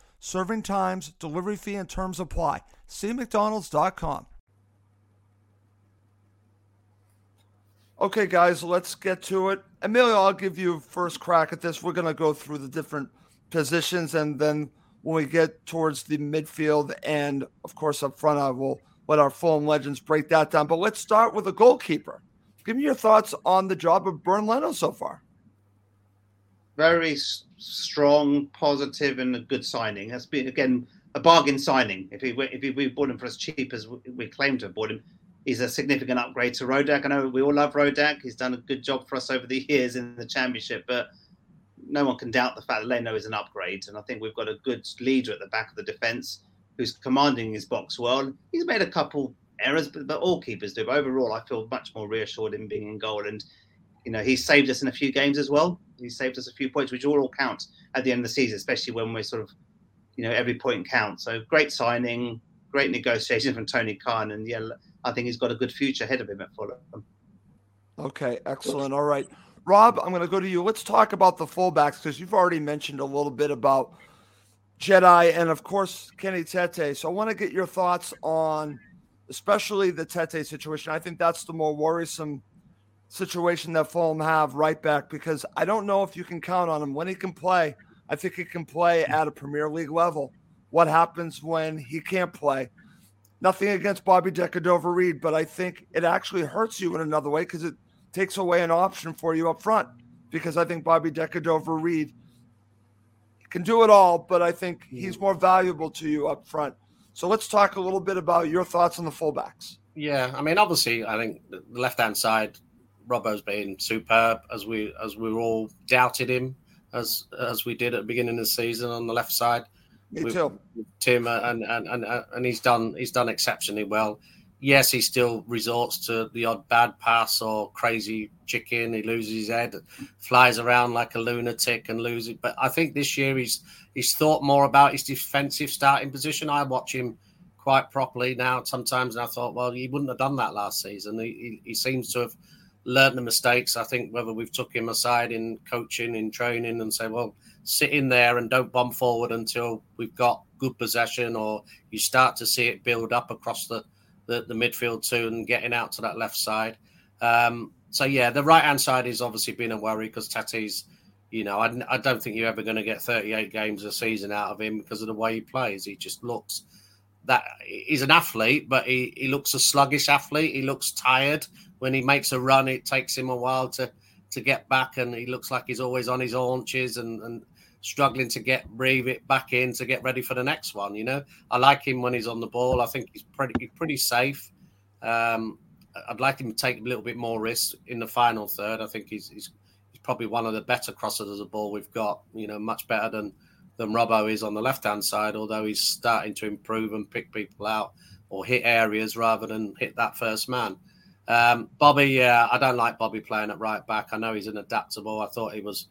Serving times, delivery fee, and terms apply. See McDonald's.com. Okay, guys, let's get to it. Emilio, I'll give you first crack at this. We're going to go through the different positions, and then when we get towards the midfield and, of course, up front, I will let our Fulham legends break that down. But let's start with the goalkeeper. Give me your thoughts on the job of Bernd Leno so far. Very strong, positive, and a good signing. That's been again a bargain signing. If he if we bought him for as cheap as we claim to have bought him, he's a significant upgrade to Rodak. I know we all love Rodak. He's done a good job for us over the <laughs> years in the championship, but no one can doubt the fact that Leno is an upgrade. And I think we've got a good leader at the back of the defence who's commanding his box well. He's made a couple errors, but, but all keepers do. But overall, I feel much more reassured in being in goal. And you know, he's saved us in a few games as well. He saved us a few points, which all count at the end of the season, especially when we're sort of, you know, every point counts. So great signing, great negotiation from Tony Khan, and yeah, I think he's got a good future ahead of him at Fulham. Okay, excellent. All right, Rob, I'm going to go to you. Let's talk about the fullbacks because you've already mentioned a little bit about Jedi and, of course, Kenny Tete. So I want to get your thoughts on, especially the Tete situation. I think that's the more worrisome situation that Fulham have right back because I don't know if you can count on him when he can play. I think he can play at a Premier League level. What happens when he can't play? Nothing against Bobby De Cordova-Reid, but I think it actually hurts you in another way because it takes away an option for you up front. Because I think Bobby De Cordova-Reid can do it all, but I think he's more valuable to you up front. So let's talk a little bit about your thoughts on the fullbacks. Yeah, I mean, obviously, I think the left hand side Robbo's been superb as we as we all doubted him as as we did at the beginning of the season on the left side. Me with, too. With Tim and, and and and he's done he's done exceptionally well. Yes, he still resorts to the odd bad pass or crazy chicken. He loses his head, flies around like a lunatic and loses. But I think this year he's he's thought more about his defensive starting position. I watch him quite properly now sometimes, and I thought, well, he wouldn't have done that last season. He, he, he seems to have learned the mistakes. I think whether we've took him aside in coaching, in training, and say, well, sit in there and don't bomb forward until we've got good possession, or you start to see it build up across the the, the midfield too, and getting out to that left side. Um, so yeah, the right hand side is obviously been a worry because Tete's, you know, I, I don't think you're ever going to get 38 games a season out of him because of the way he plays. He just looks that he's an athlete, but he, he looks a sluggish athlete. He looks tired when he makes a run. It takes him a while to to get back, and he looks like he's always on his haunches and, and struggling to get breathe it back in to get ready for the next one. You know, I like him when he's on the ball. I think he's pretty pretty safe. Um, I'd like him to take a little bit more risk in the final third. I think he's, he's he's probably one of the better crossers of the ball we've got. You know, much better than than Robbo is on the left hand side. Although he's starting to improve and pick people out or hit areas rather than hit that first man. Um, Bobby, yeah, I don't like Bobby playing at right back. I know he's an adaptable. I thought he was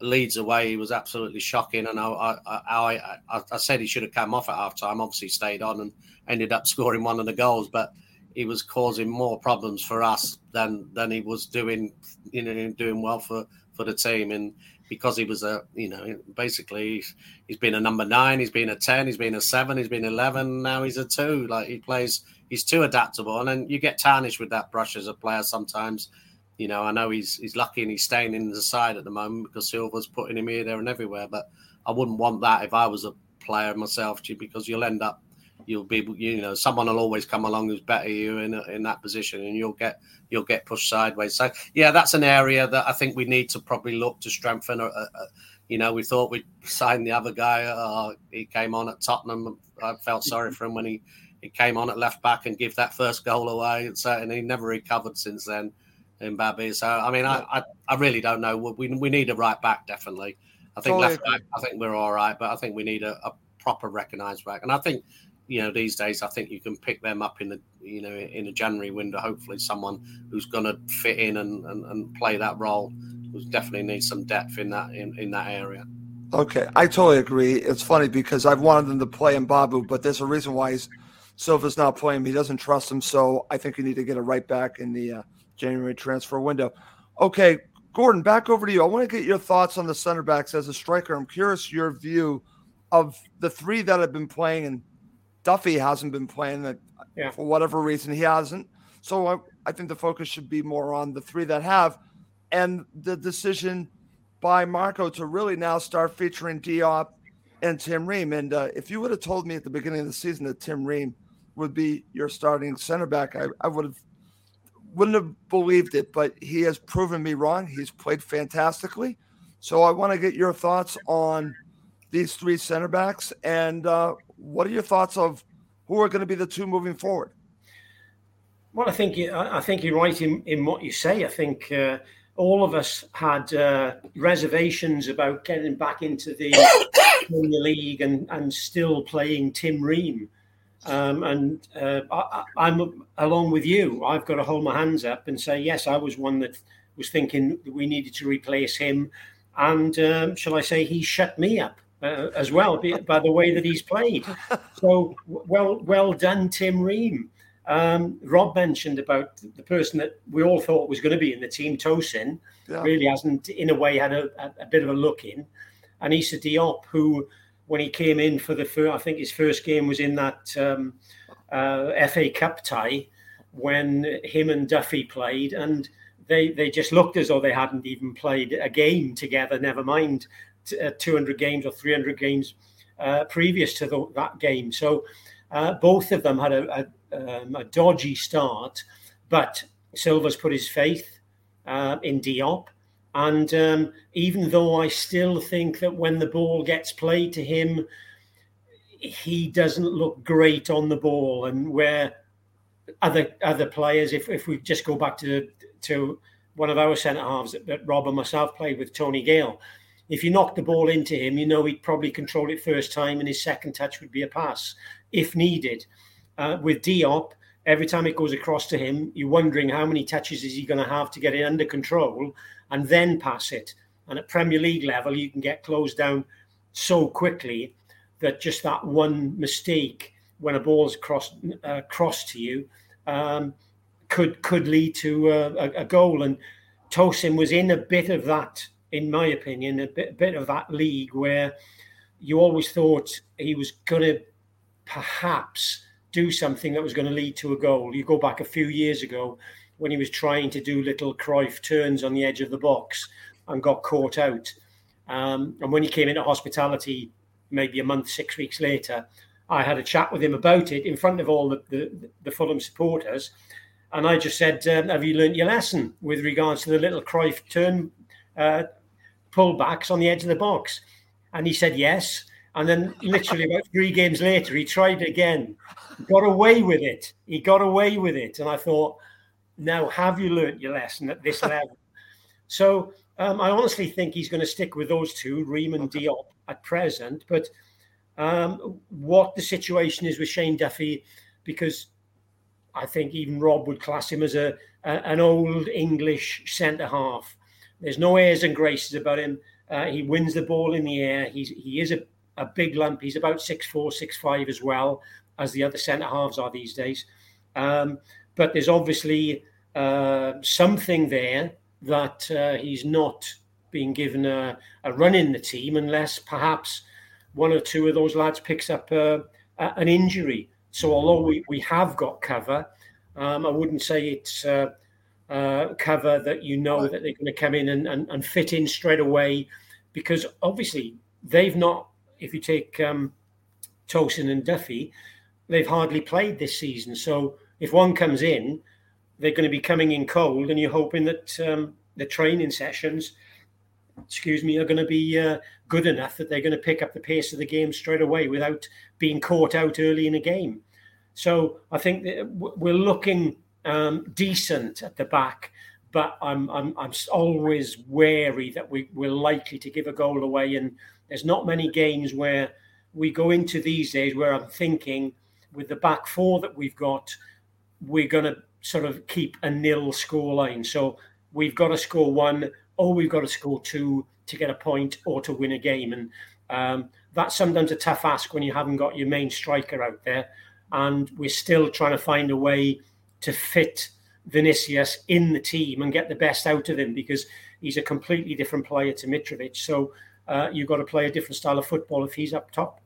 Leeds away. He was absolutely shocking, and I, I, I, I, I said he should have come off at half time. Obviously, stayed on and ended up <laughs> scoring one of the goals, but he was causing more problems for us than than he was doing, you know, doing well for for the team. And because he was a, you know, basically he's, he's been a number nine, he's been a ten, he's been a seven, he's been eleven. Now he's a two. Like he plays, he's too adaptable, and then you get tarnished with that brush as a player sometimes. You know, I know he's he's lucky and he's staying in the side at the moment because Silva's putting him here, there, and everywhere. But I wouldn't want that if I was a player myself, because you'll end up you'll be you know someone will always come along who's better you in in that position and you'll get you'll get pushed sideways so yeah that's an area that i think we need to probably look to strengthen uh, uh, you know we thought we'd <laughs> sign the other guy uh, he came on at tottenham i felt sorry for him when he he came on at left back and give that first goal away so, and he never recovered since then Mbabu. so i mean I, I, I really don't know we, we need a right back definitely i think totally left back i think we're all right but i think we need a, a proper recognised back and i think you know these days I think you can pick them up in the you know in a January window. Hopefully, someone who's going to fit in and, and, and play that role. We definitely need some depth in that in, in that area. Okay, I totally agree. It's funny because I've wanted them to play Mbabu, but there's a reason why he's Silva's not playing. He doesn't trust him, so I think you need to get a right back in the uh, January transfer window. Okay, Gordon, back over to you. I want to get your thoughts on the center backs as a striker. I'm curious your view of the three that have been playing and Duffy hasn't been playing that yeah. for whatever reason he hasn't. So I, I think the focus should be more on the three that have, and the decision by Marco to really now start featuring Diop and Tim Ream. And uh, if you would have told me at the beginning of the season that Tim Ream would be your starting center back, I, I would have wouldn't have believed it. But he has proven me wrong. He's played fantastically. So I want to get your thoughts on these three center backs and uh, what are your thoughts of who are going to be the two moving forward? Well, I think I think you're right in, in what you say. I think uh, all of us had uh, reservations about getting back into the <coughs> Premier League and, and still playing Tim Ream. Um, and uh, I, am along with you. I've got to hold my hands up and say, yes, I was one that was thinking that we needed to replace him. And um, shall I say, he shut me up uh, as well by the way that he's played. So well, well done, Tim Ream. Um, Rob mentioned about the person that we all thought was going to be in the team, Tosin, yeah. really hasn't, in a way, had a, a, a, bit of a look in. And Issa Diop, who, when he came in for the first, I think his first game was in that um, uh, FA Cup tie when him and Duffy played, and they they just looked as though they hadn't even played a game together. Never mind uh, 200 games or 300 games uh, previous to the, that game. So uh, both of them had a, a, um, a, dodgy start, but Silva's put his faith uh, in Diop. And um, even though I still think that when the ball gets played to him, he doesn't look great on the ball, and where other other players, if, if we just go back to to one of our centre halves that, that Rob and myself played with, Tony Gale, if you knock the ball into him, you know he'd probably control it first time, and his second touch would be a pass if needed. Uh, with Diop, every time it goes across to him, you're wondering how many touches is he going to have to get it under control and then pass it. And at Premier League level, you can get closed down so quickly that just that one mistake when a ball's crossed uh, crossed to you um, could could lead to a, a goal. And Tosin was in a bit of that, in my opinion, a bit, a bit of that league where you always thought he was going to perhaps do something that was going to lead to a goal. You go back a few years ago when he was trying to do little Cruyff turns on the edge of the box and got caught out. Um, and when he came into hospitality, maybe a month, six weeks later, I had a chat with him about it in front of all the, the, the Fulham supporters. And I just said, um, Have you learnt your lesson with regards to the little Cruyff turn uh, pullbacks on the edge of the box? And he said, Yes. And then, literally, about three games later, he tried again, got away with it. He got away with it. And I thought, Now, have you learnt your lesson at this <laughs> level? so, um, I honestly think he's going to stick with those two, Ream and Diop, at present. But um, what the situation is with Shane Duffy, because I think even Rob would class him as a, a an old English centre half. There's no airs and graces about him. Uh, he wins the ball in the air. He's he is a, a big lump. He's about six four, six five as well as the other centre halves are these days. Um, but there's obviously uh, something there that uh, he's not being given a, a, run in the team unless perhaps one or two of those lads picks up uh, an injury. So although we, we have got cover, um, I wouldn't say it's uh, uh, cover that you know that they're going to come in and, and, and, fit in straight away because obviously they've not, if you take um, Tosin and Duffy, they've hardly played this season. So if one comes in, they're going to be coming in cold and you're hoping that um, the training sessions – excuse me, are going to be uh, good enough that they're going to pick up the pace of the game straight away without being caught out early in a game. So I think we're looking um, decent at the back, but I'm I'm I'm always wary that we we're likely to give a goal away, and there's not many games where we go into these days where I'm thinking with the back four that we've got, we're going to sort of keep a nil score line. So we've got to score one or we've got to score two to get a point or to win a game. And um, that's sometimes a tough ask when you haven't got your main striker out there. And we're still trying to find a way to fit Vinicius in the team and get the best out of him because he's a completely different player to Mitrovic. So uh, you've got to play a different style of football if he's up top.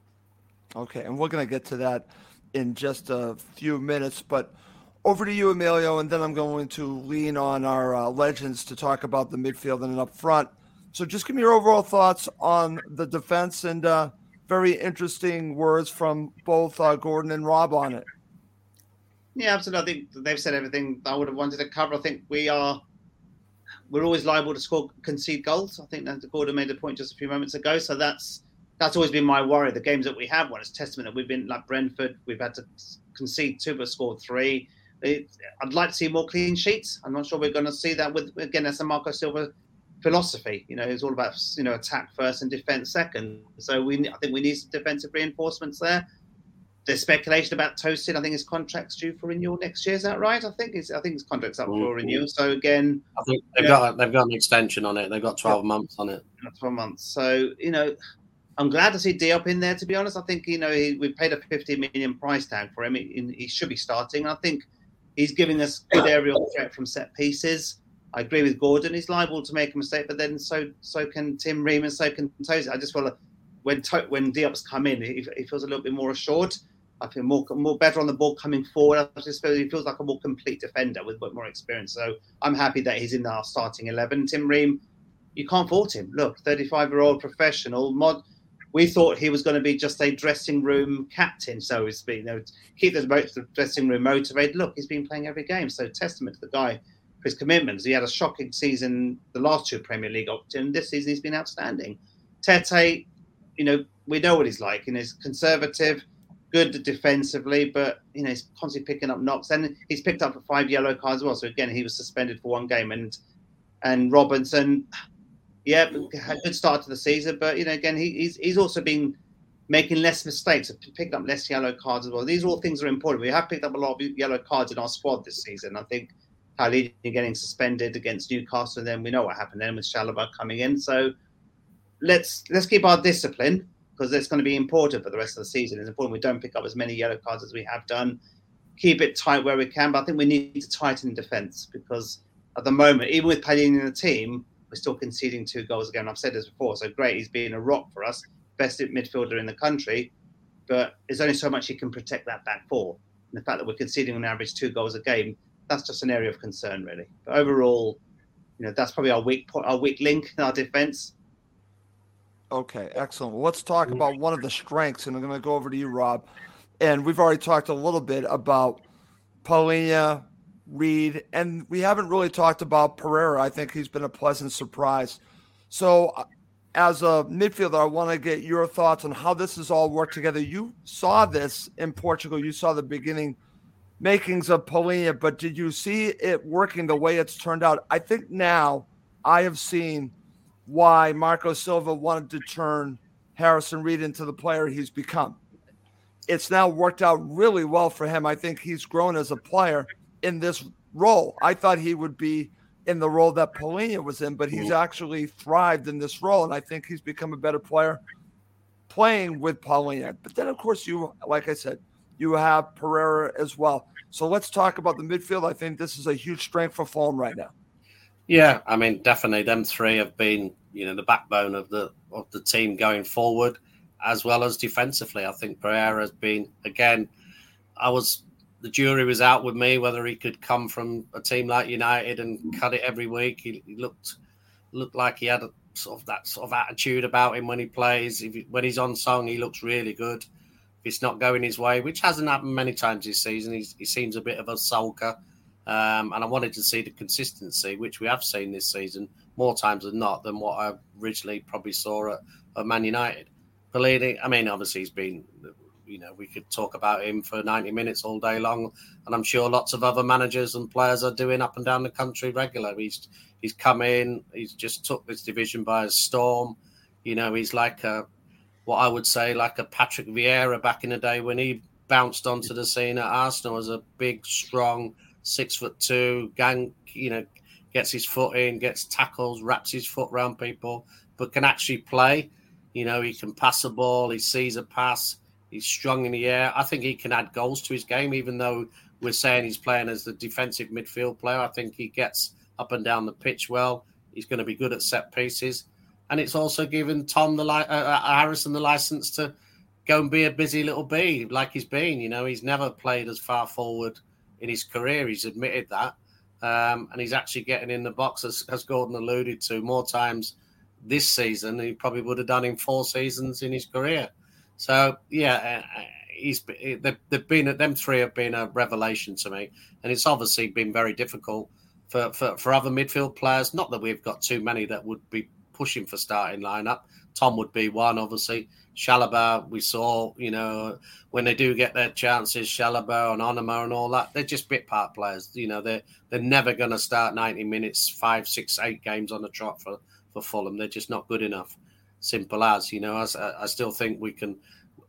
Okay, and we're going to get to that in just a few minutes. But over to you, Emilio, and then I'm going to lean on our uh, legends to talk about the midfield and up front. So, just give me your overall thoughts on the defense and uh, very interesting words from both uh, Gordon and Rob on it. Yeah, absolutely. I think they've said everything I would have wanted to cover. I think we are we're always liable to score concede goals. I think that Gordon made the point just a few moments ago. So that's that's always been my worry. The games that we have won, it's testament that we've been like Brentford. We've had to concede two but scored three. It, I'd like to see more clean sheets. I'm not sure we're going to see that with again as a Marco Silva philosophy. You know, it's all about you know attack first and defense second. So we I think we need some defensive reinforcements there. There's speculation about Tosin. I think his contract's due for renewal next year. Is that right? I think his I think his contract's up for mm-hmm. renewal. So again, I think they've yeah. got they've got an extension on it. They've got 12 yeah. months on it. 12 months. So you know. I'm glad to see Diop in there. To be honest, I think you know he, we paid a 50 million price tag for him. He, he should be starting. I think He's giving us good aerial threat from set pieces. I agree with Gordon. He's liable to make a mistake, but then so so can Tim Ream and so can Tosin. I just feel like when to, when Diop's come in, he, he, feels a little bit more assured. I feel more more better on the ball coming forward. I just feel he feels like a more complete defender with more experience. So I'm happy that he's in our starting eleven. Tim Ream, you can't fault him. Look, 35 year old professional mod we thought he was going to be just a dressing room captain, so to speak. You know, keep the dressing room motivated. Look, he's been playing every game, so testament to the guy for his commitments. He had a shocking season the last two Premier League options. This season he's been outstanding. Tete, you know, we know what he's like. and he's conservative, good defensively, but you know he's constantly picking up knocks. And he's picked up five yellow cards as well. So again, he was suspended for one game. And and Robinson, yeah, had a good start to the season, but you know, again, he, he's he's also been making less mistakes, picked up less yellow cards as well. These are all things that are important. We have picked up a lot of yellow cards in our squad this season. I think Khalid getting suspended against Newcastle, and then we know what happened then with Chalobah coming in. So let's let's keep our discipline because it's going to be important for the rest of the season. It's important we don't pick up as many yellow cards as we have done. keep it tight where we can. But I think we need to tighten defence because at the moment, even with Palhinha in the team, we're still conceding two goals again. I've said this before, so great. He's been a rock for us, best midfielder in the country, but there's only so much he can protect that back four. And the fact that we're conceding on average two goals a game, that's just an area of concern, really. But overall, you know, that's probably our weak point, our weak link in our defence. Okay, excellent. Well, let's talk about one of the strengths, and I'm going to go over to you, Rob. And we've already talked a little bit about Palhinha, Reed, and we haven't really talked about Pereira. I think he's been a pleasant surprise. So, uh, as a midfielder, I want to get your thoughts on how this has all worked together. You saw this in Portugal. You saw the beginning makings of Palhinha, but did you see it working the way it's turned out? I think now I have seen why Marco Silva wanted to turn Harrison Reed into the player he's become. It's now worked out really well for him. I think he's grown as a player in this role. I thought he would be in the role that Palhinha was in, but he's mm-hmm. actually thrived in this role, and I think he's become a better player playing with Palhinha. But then, of course, you, like I said, you have Pereira as well. So let's talk about the midfield. I think this is a huge strength for Fulham right now. Yeah, I mean, definitely, them three have been, you know, the backbone of the of the team going forward, as well as defensively. I think Pereira has been again. I was the jury was out with me whether he could come from a team like United and cut it every week. He, he looked looked like he had a sort of that sort of attitude about him when he plays. If he, when he's on song, he looks really good. If it's not going his way, which hasn't happened many times this season, he seems a bit of a sulker. Um, and I wanted to see the consistency, which we have seen this season more times than not than what I originally probably saw at, at Man United. Palhinha, I mean, obviously he's been, you know, we could talk about him for 90 minutes all day long, and I'm sure lots of other managers and players are doing up and down the country regularly. He's he's come in, he's just took this division by a storm. You know, he's like a, what I would say, like a Patrick Vieira back in the day when he bounced onto the scene at Arsenal as a big, strong six foot two, gang, you know, gets his foot in, gets tackles, wraps his foot around people, but can actually play. You know, he can pass a ball, he sees a pass, he's strong in the air. I think he can add goals to his game, even though we're saying he's playing as the defensive midfield player. I think he gets up and down the pitch well. He's going to be good at set pieces. And it's also given Tom the li- uh, uh Harrison the license to go and be a busy little bee like he's been. You know, he's never played as far forward in his career. He's admitted that. Um, and he's actually getting in the box, as, as, Gordon alluded to, more times this season than he probably would have done in four seasons in his career. So, yeah, uh, he's they've, they've been them three have been a revelation to me, and it's obviously been very difficult for, for, for other midfield players. Not that we've got too many that would be pushing for starting lineup. Tom would be one, obviously. Chalobah, we saw, you know, when they do get their chances, Chalobah and Onomah and all that, they're just bit part players. You know, they're they're never going to start 90 minutes, five, six, eight games on the trot for, for Fulham. They're just not good enough. Simple as, you know, I, I still think we can,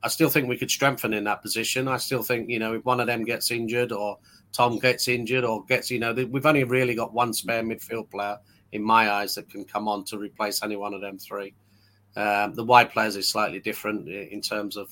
I still think we could strengthen in that position. I still think, you know, if one of them gets injured or Tom gets injured or gets, you know, we've only really got one spare midfield player in my eyes that can come on to replace any one of them three. Um, the wide players is slightly different in terms of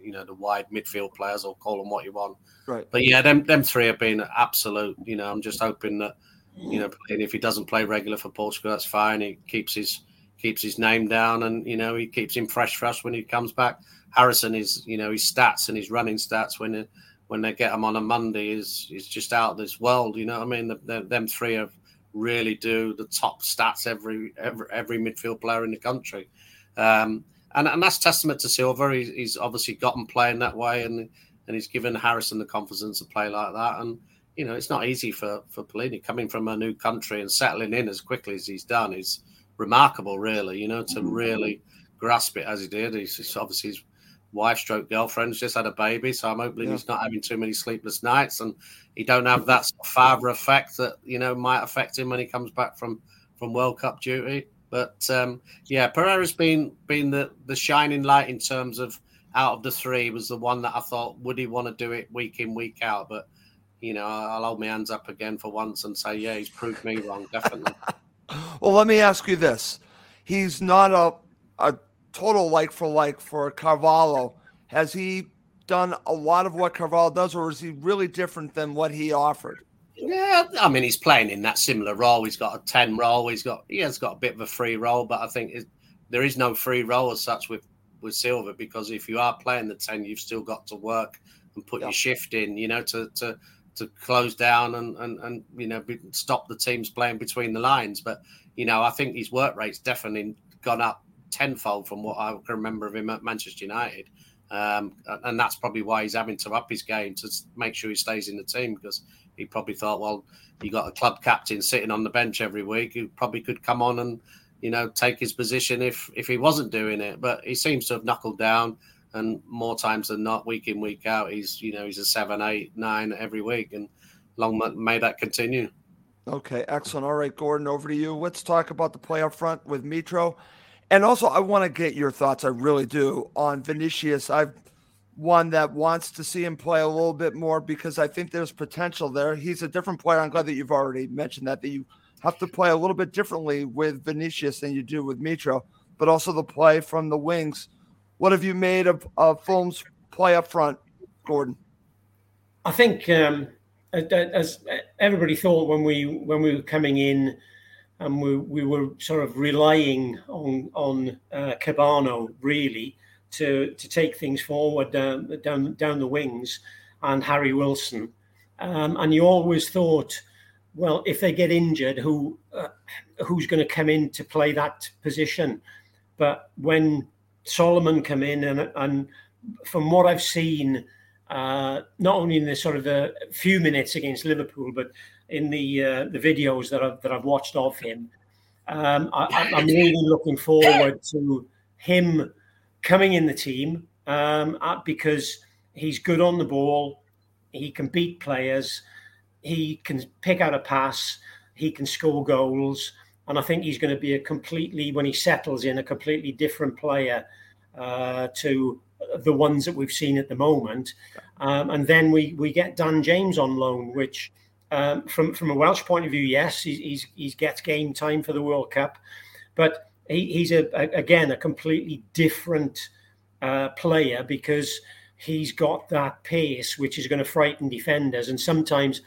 you know the wide midfield players, or call them what you want. Right. But yeah, them them three have been absolute. You know, I'm just hoping that you know, if he doesn't play regular for Portugal, that's fine. He keeps his keeps his name down, and you know he keeps him fresh for us when he comes back. Harrison is you know his stats and his running stats when when they get him on a Monday is is just out of this world. You know what I mean? The, the, them three have really do the top stats every every every midfield player in the country. Um, and, and that's testament to Silva. He's, he's obviously gotten playing that way, and and he's given Harrison the confidence to play like that. And you know, it's not easy for for Palhinha coming from a new country and settling in as quickly as he's done is remarkable, really. You know, to really grasp it as he did. He's, he's obviously his wife, stroke girlfriend's just had a baby, so I'm hoping yeah. he's not having too many sleepless nights, and he don't have that sort of father effect that you know might affect him when he comes back from from World Cup duty. But um, yeah, Pereira's been been the the shining light in terms of out of the three was the one that I thought would he want to do it week in week out. But you know, I'll hold my hands up again for once and say, yeah, he's proved me wrong, definitely. <laughs> well, let me ask you this: He's not a a total like for like for Carvalho. Has he done a lot of what Carvalho does, or is he really different than what he offered? Yeah, I mean, he's playing in that similar role. He's got a ten role. He's got he has got a bit of a free role, but I think there is no free role as such with with Silva because if you are playing the ten, you've still got to work and put yeah. your shift in. You know, to to to close down and and and you know stop the teams playing between the lines. But you know, I think his work rate's definitely gone up tenfold from what I can remember of him at Manchester United. Um, and that's probably why he's having to up his game to make sure he stays in the team because he probably thought, well, you got a club captain sitting on the bench every week who probably could come on and you know take his position if if he wasn't doing it. But he seems to have knuckled down, and more times than not, week in week out, he's you know he's a seven, eight, nine every week, and long may that continue. Okay, excellent. All right, Gordon, over to you. Let's talk about the play up front with Mitro. And also, I want to get your thoughts. I really do on Vinicius. I've one that wants to see him play a little bit more because I think there's potential there. He's a different player. I'm glad that you've already mentioned that that you have to play a little bit differently with Vinicius than you do with Mitro, but also the play from the wings. What have you made of, of Fulham's play up front, Gordon? I think um, as everybody thought when we when we were coming in and we, we were sort of relying on on uh, Kebano really to to take things forward down down down the wings and Harry Wilson, um, and you always thought, well, if they get injured, who uh, who's going to come in to play that position? But when Solomon come in and and from what I've seen, uh, not only in the sort of the few minutes against Liverpool, but in the uh, the videos that I've that I've watched of him. Um, I, am really looking forward to him coming in the team um, uh, because he's good on the ball. He can beat players. He can pick out a pass. He can score goals. And I think he's going to be a completely, when he settles in, a completely different player uh, to the ones that we've seen at the moment. Um, and then we we get Dan James on loan, which um, from from a Welsh point of view, yes, he's, he's he gets game time for the World Cup, but he, he's a, a, again a completely different uh, player because he's got that pace which is going to frighten defenders. And sometimes,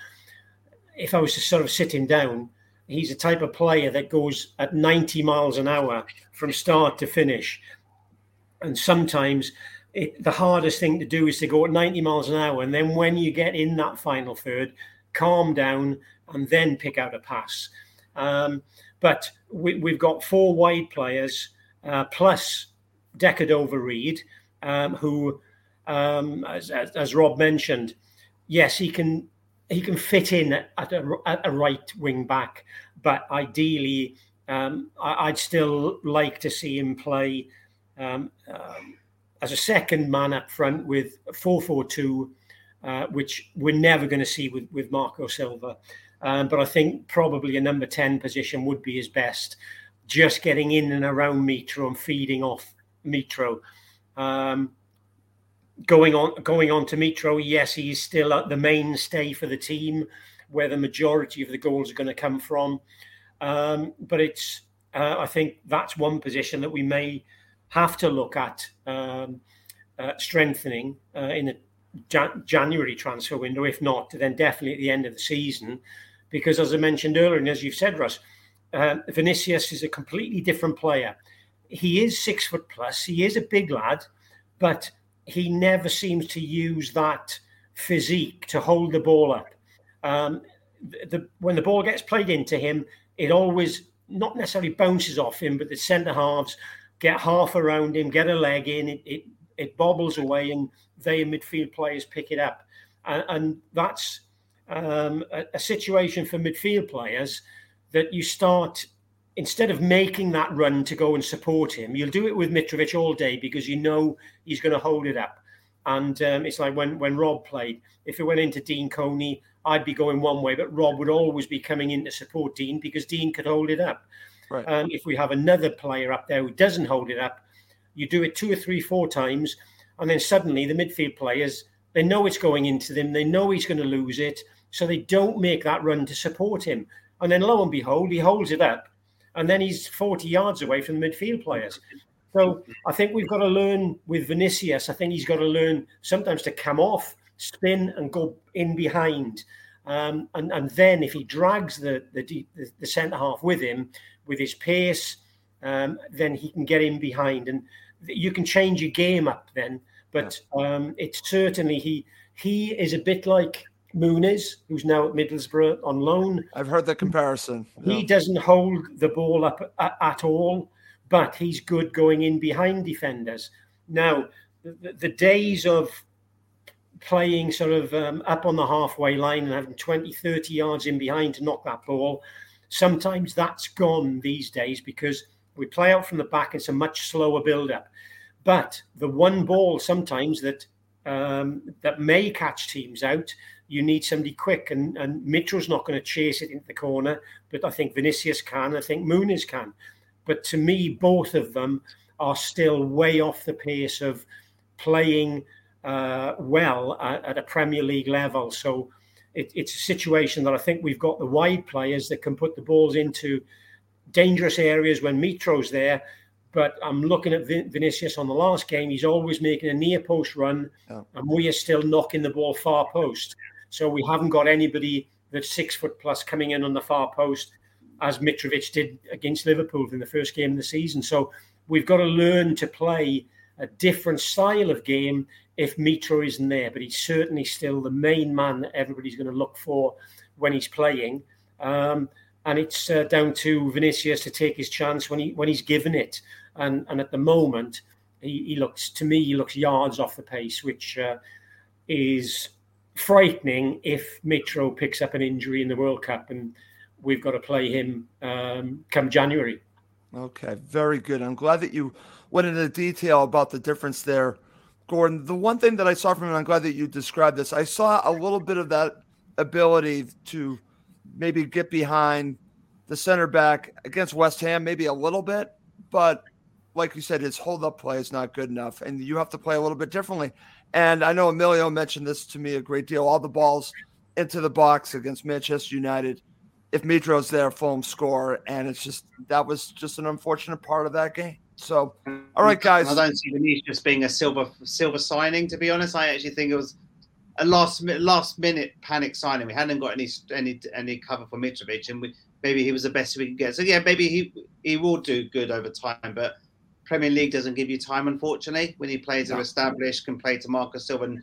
if I was to sort of sit him down, he's a type of player that goes at 90 miles an hour from start to finish. And sometimes it, the hardest thing to do is to go at 90 miles an hour. And then when you get in that final third, calm down, and then pick out a pass. Um, but we, have got four wide players uh, plus De Cordova-Reid, um, who, um, as, as, Rob mentioned, yes, he can he can fit in at a, at a right wing back, but ideally, um, I, would still like to see him play um, um, as a second man up front with four four two uh, which we're never going to see with, with Marco Silva. Um, but I think probably a number 10 position would be his best, just getting in and around Mitro and feeding off Mitro. Um, going on going on to Mitro, yes, he's still the mainstay for the team, where the majority of the goals are going to come from. Um, but it's uh, I think that's one position that we may have to look at um, uh, strengthening uh, in the Jan- January transfer window. If not, then definitely at the end of the season. Because as I mentioned earlier, and as you've said, Russ, uh, Vinicius is a completely different player. He is six foot plus. He is a big lad, but he never seems to use that physique to hold the ball up. Um, the, when the ball gets played into him, it always not necessarily bounces off him, but the centre halves get half around him, get a leg in, it, it, it bobbles away, and they midfield players pick it up, and, and that's um, a, a, situation for midfield players that you start instead of making that run to go and support him, you'll do it with Mitrovic all day because you know he's going to hold it up. And um, it's like when when Rob played. If it went into Dean Coney, I'd be going one way, but Rob would always be coming in to support Dean because Dean could hold it up. Right. Um, if we have another player up there who doesn't hold it up, you do it two or three, four times, and then suddenly the midfield players, they know it's going into them. They know he's going to lose it. So they don't make that run to support him. And then lo and behold, he holds it up. And then he's 40 yards away from the midfield players. So I think we've got to learn with Vinicius. I think he's got to learn sometimes to come off, spin, and go in behind. Um, and and then if he drags the, the, the centre half with him with his pace, um, then he can get in behind, and you can change your game up then. But um, it's certainly he he is a bit like Muniz, who's now at Middlesbrough on loan. I've heard the comparison. He doesn't hold the ball up at, at all, but he's good going in behind defenders. Now, the, the days of playing sort of um, up on the halfway line and having 20, 30 yards in behind to knock that ball, sometimes that's gone these days because we play out from the back. It's a much slower build up. But the one ball sometimes that um, that may catch teams out, you need somebody quick, and, and Mitro's not going to chase it into the corner, but I think Vinicius can. I think Muniz can. But to me, both of them are still way off the pace of playing uh, well at, at a Premier League level. So it, it's a situation that I think we've got the wide players that can put the balls into dangerous areas when Mitro's there. But I'm looking at Vin- Vinicius on the last game. He's always making a near post run, Yeah. and we are still knocking the ball far post. So we haven't got anybody that's six foot plus coming in on the far post, as Mitrovic did against Liverpool in the first game of the season. So we've got to learn to play a different style of game if Mitro isn't there. But he's certainly still the main man that everybody's going to look for when he's playing. Um, and it's uh, down to Vinicius to take his chance when he when he's given it. And and at the moment, he, he looks to me he looks yards off the pace, which uh, is frightening if Mitro picks up an injury in the World Cup and we've got to play him um, come January. Okay, very good. I'm glad that you went into detail about the difference there, Gordon. The one thing that I saw from him, I'm glad that you described this. I saw a little bit of that ability to maybe get behind the center back against West Ham, maybe a little bit, but like you said, his hold up play is not good enough, and you have to play a little bit differently. And I know Emilio mentioned this to me a great deal. All the balls into the box against Manchester United. If Mitro's there, Fulham score, and it's just that was just an unfortunate part of that game. So, all right, guys. I don't see Vinicius being a silver silver signing. To be honest, I actually think it was a last last minute panic signing. We hadn't got any any any cover for Mitrovic, and we, maybe he was the best we could get. So yeah, maybe he he will do good over time, but Premier League doesn't give you time, unfortunately. When you players are established, can play to Marcus Silva, and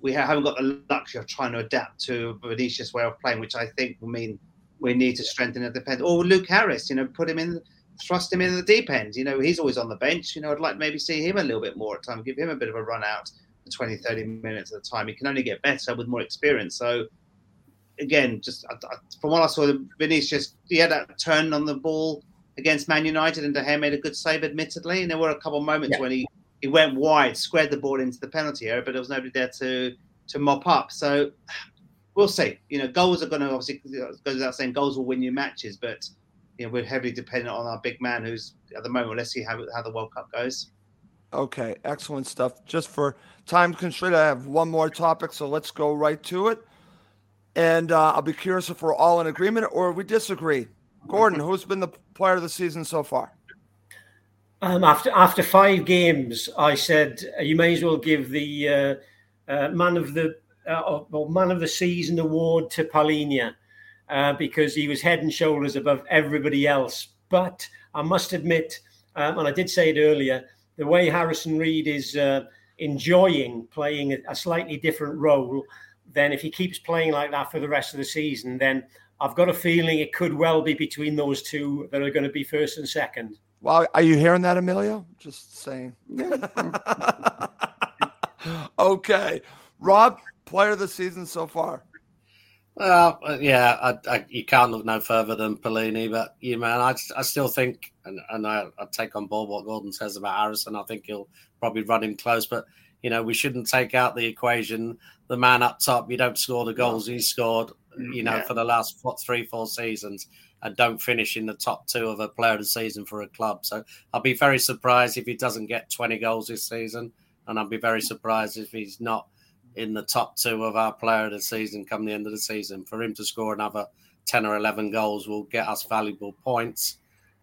we haven't got the luxury of trying to adapt to Vinicius' way of playing, which I think will mean we need to strengthen the defense. Or Luke Harris, you know, put him in, thrust him in the deep end. You know, he's always on the bench. You know, I'd like to maybe see him a little bit more at time, give him a bit of a run out for 20, 30 minutes at a time. He can only get better with more experience. So, again, just from what I saw, Vinicius, he had that turn on the ball against Man United, and De Gea made a good save, admittedly. And there were a couple of moments Yeah. when he, he went wide, squared the ball into the penalty area, but there was nobody there to to mop up. So we'll see. You know, goals are going to obviously goes without saying goals will win you matches, but you know we're heavily dependent on our big man, who's at the moment. Let's see how how the World Cup goes. Okay, excellent stuff. Just for time constraint, I have one more topic, so let's go right to it. And uh, I'll be curious if we're all in agreement or we disagree. Gordon, who's been the player of the season so far? Um, after after five games, I said uh, you may as well give the uh, uh, man of the uh, well, man of the season award to Palhinha uh, because he was head and shoulders above everybody else. But I must admit, um, and I did say it earlier, the way Harrison Reed is uh, enjoying playing a, a slightly different role, then if he keeps playing like that for the rest of the season, then I've got a feeling it could well be between those two that are going to be first and second. Well, are you hearing that, Emilio? Just saying. <laughs> okay. Rob, player of the season so far. Well, uh, yeah, I, I, you can't look no further than Palhinha, but you man, I, I still think, and, and I, I take on board what Gordon says about Harrison. I think he'll probably run him close, but you know, we shouldn't take out the equation. The man up top, you don't score the goals he scored, you know, Yeah. for the last what, three, four seasons, and don't finish in the top two of a player of the season for a club. So I'll be very surprised if he doesn't get 20 goals this season, and I'll be very surprised if he's not in the top two of our player of the season come the end of the season. For him to score another 10 or 11 goals will get us valuable points.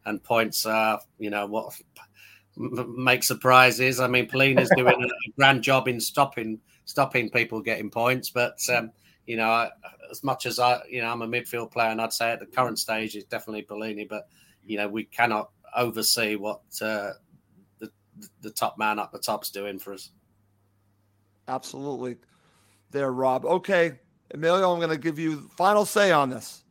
And points are, you know, what <laughs> make surprises. I mean, Palhinha's <laughs> doing a grand job in stopping stopping people getting points, but um, you know, I, as much as I, you know, I'm a midfield player, and I'd say at the current stage it's definitely Palhinha, but you know, we cannot oversee what uh, the the top man up the top's doing for us. Absolutely, there, Rob. Okay, Emilio, I'm going to give you final say on this.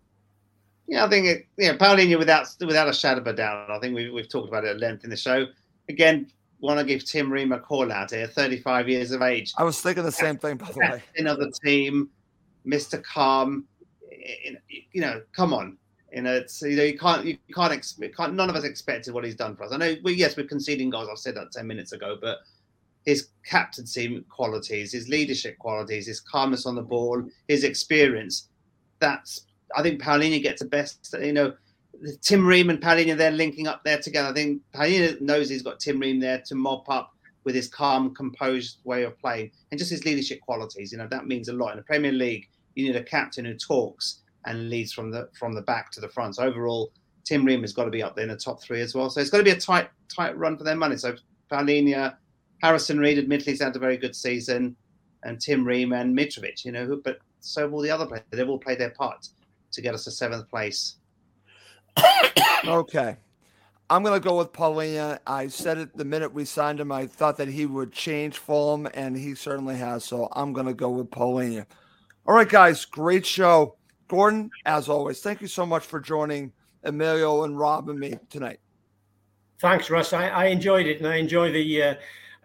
Yeah, I think it, yeah, Palhinha without without a shadow of a doubt. I think we, we've talked about it at length in the show. Again, want to give Tim Ream a call out here. 35 years of age. I was thinking the same thing, by the way. <laughs> The team, Mr. Calm. You know, come on. You know, it's you know you can't you can't can't, none of us expected what he's done for us. I know we yes we're conceding goals. I've said that ten minutes ago, but his captaincy qualities, his leadership qualities, his calmness on the ball, his experience. That's I think Palhinha gets the best. You know, Tim Ream and Palhinha they're linking up there together. I think Palhinha knows he's got Tim Ream there to mop up with his calm, composed way of playing and just his leadership qualities. You know, that means a lot in the Premier League. You need a captain who talks and leads from the from the back to the front. So overall, Tim Ream has got to be up there in the top three as well. So it's got to be a tight tight run for their money. So Palhinha, Harrison Reed, admittedly, has had a very good season, and Tim Ream and Mitrovic. You know, but so will the other players. They've all played their part to get us to seventh place. <coughs> okay. I'm going to go with Palhinha. I said it the minute we signed him. I thought that he would change form, and he certainly has. So I'm going to go with Palhinha. All right, guys. Great show. Gordon, as always, thank you so much for joining Emilio and Rob and me tonight. Thanks, Russ. I, I enjoyed it, and I enjoy the uh,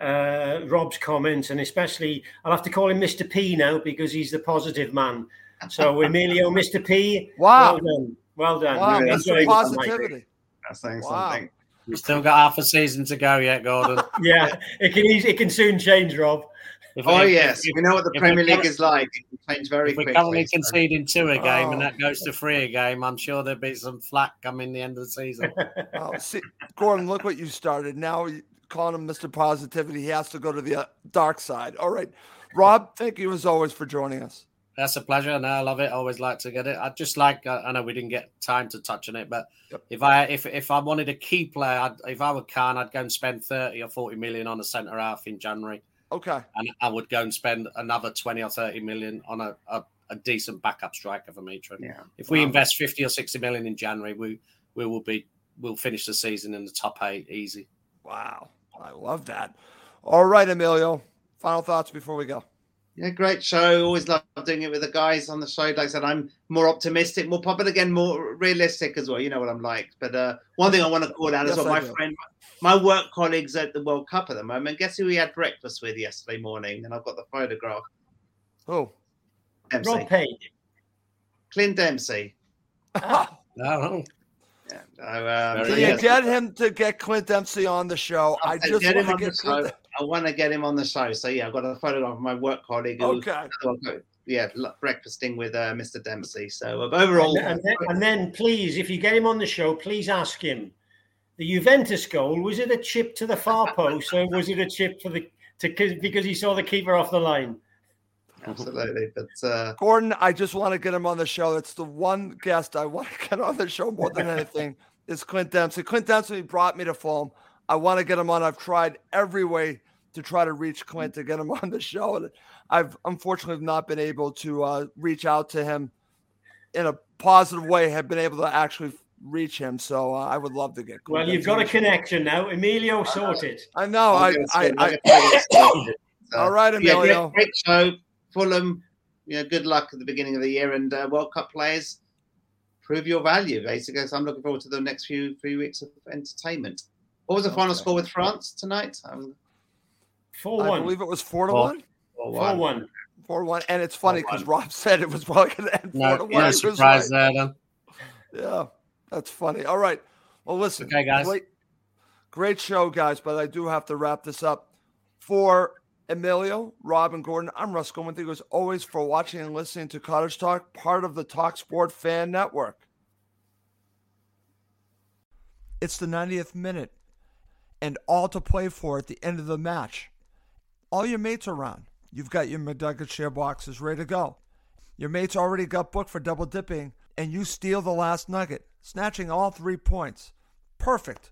uh, Rob's comments, and especially I'll have to call him Mr. P now because he's the positive man. So <laughs> Emilio, Mr. P. Wow. Well done. Well done. Wow, Really Mr. enjoyed it. Positivity. That's saying Wow. something. We've still got half a season to go yet, Gordon. <laughs> Yeah, it can it can soon change, Rob. If Oh we- yes, if- we know what the Premier League is like. It can change very If we're quickly. currently so- conceding two a game and Oh. that goes to three a game, I'm sure there'll be some flack coming the end of the season. <laughs> Oh, see, Gordon, look what you started. Now you calling him Mr. Positivity. He has to go to the uh, dark side. All right. Rob, thank you as always for joining us. That's a pleasure. No, I love it. Always like to get it. I just like. uh, I know we didn't get time to touch on it, but Yep. if I if if I wanted a key player, I'd, if I were Khan, I'd go and spend thirty or forty million on a centre half in January, Okay. and I would go and spend another twenty or thirty million on a a, a decent backup striker for Mitro. Yeah. If we Wow. invest fifty or sixty million in January, we we will be we'll finish the season in the top eight easy. Wow. I love that. All right, Emilio. Final thoughts before we go. Yeah, great show. Always love doing it with the guys on the show. Like I said, I'm more optimistic, more popular again, more realistic as well. You know what I'm like. But uh, one thing I want to call out as Yes, well, I my do. friend, my work colleagues at the World Cup at the moment. Guess who we had breakfast with yesterday morning? And I've got the photograph. Oh. Dempsey. Rob Page. Clint Dempsey. <laughs> No, Yeah. So, um, so you yes, get him to get Clint Dempsey on the show? I I just get him want on to the get Clint. I want to get him on the show. So yeah, I've got a photograph of my work colleague. Who, Okay. Yeah, breakfasting with uh, Mr. Dempsey. So uh, overall, And, and then, and then, please, if you get him on the show, please ask him: the Juventus goal was it a chip to the far post, or was it a chip for the to because he saw the keeper off the line? <laughs> absolutely. But uh, Gordon, I just want to get him on the show. It's the one guest I want to get on the show more than <laughs> anything is Clint Dempsey. Clint Dempsey brought me to Fulham. I want to get him on. I've tried every way to try to reach Clint to get him <laughs> on the show. And I've unfortunately not been able to uh, reach out to him in a positive way, have been able to actually reach him. So uh, I would love to get Clint Well, you've got a the show. connection now. Emilio sorted. I know. I, I'm gonna I, I, I'm gonna get started. So, all right, yeah, great, Emilio. great show. Fulham, you know, good luck at the beginning of the year, and uh, World Cup players prove your value. Basically, so I'm looking forward to the next few few weeks of entertainment. What was the final score with France tonight? Um, Four I one. believe it was four to Four. one. or Four one? one. Four one. And it's funny because. Rob said it was probably going to end four to one. no He surprise right. there then. Yeah, that's funny. All right. Well, listen. Okay, guys. Great, great show, guys. But I do have to wrap this up. For Emilio, Rob, and Gordon, I'm Russ Goldman. Thank you as always for watching and listening to Cottage Talk, part of the Talk Sport Fan Network. It's the 90th minute, and all to play for at the end of the match. All your mates are around. You've got your McNugget share boxes ready to go. Your mates already got booked for double dipping, and you steal the last nugget, snatching all three points. Perfect.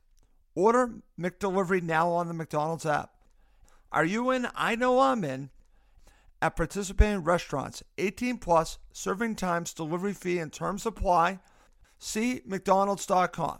Order McDelivery now on the McDonald's app. Are you in? I know I'm in. At participating restaurants, 18 plus, serving times, delivery fee, and terms apply. See McDonald's.com.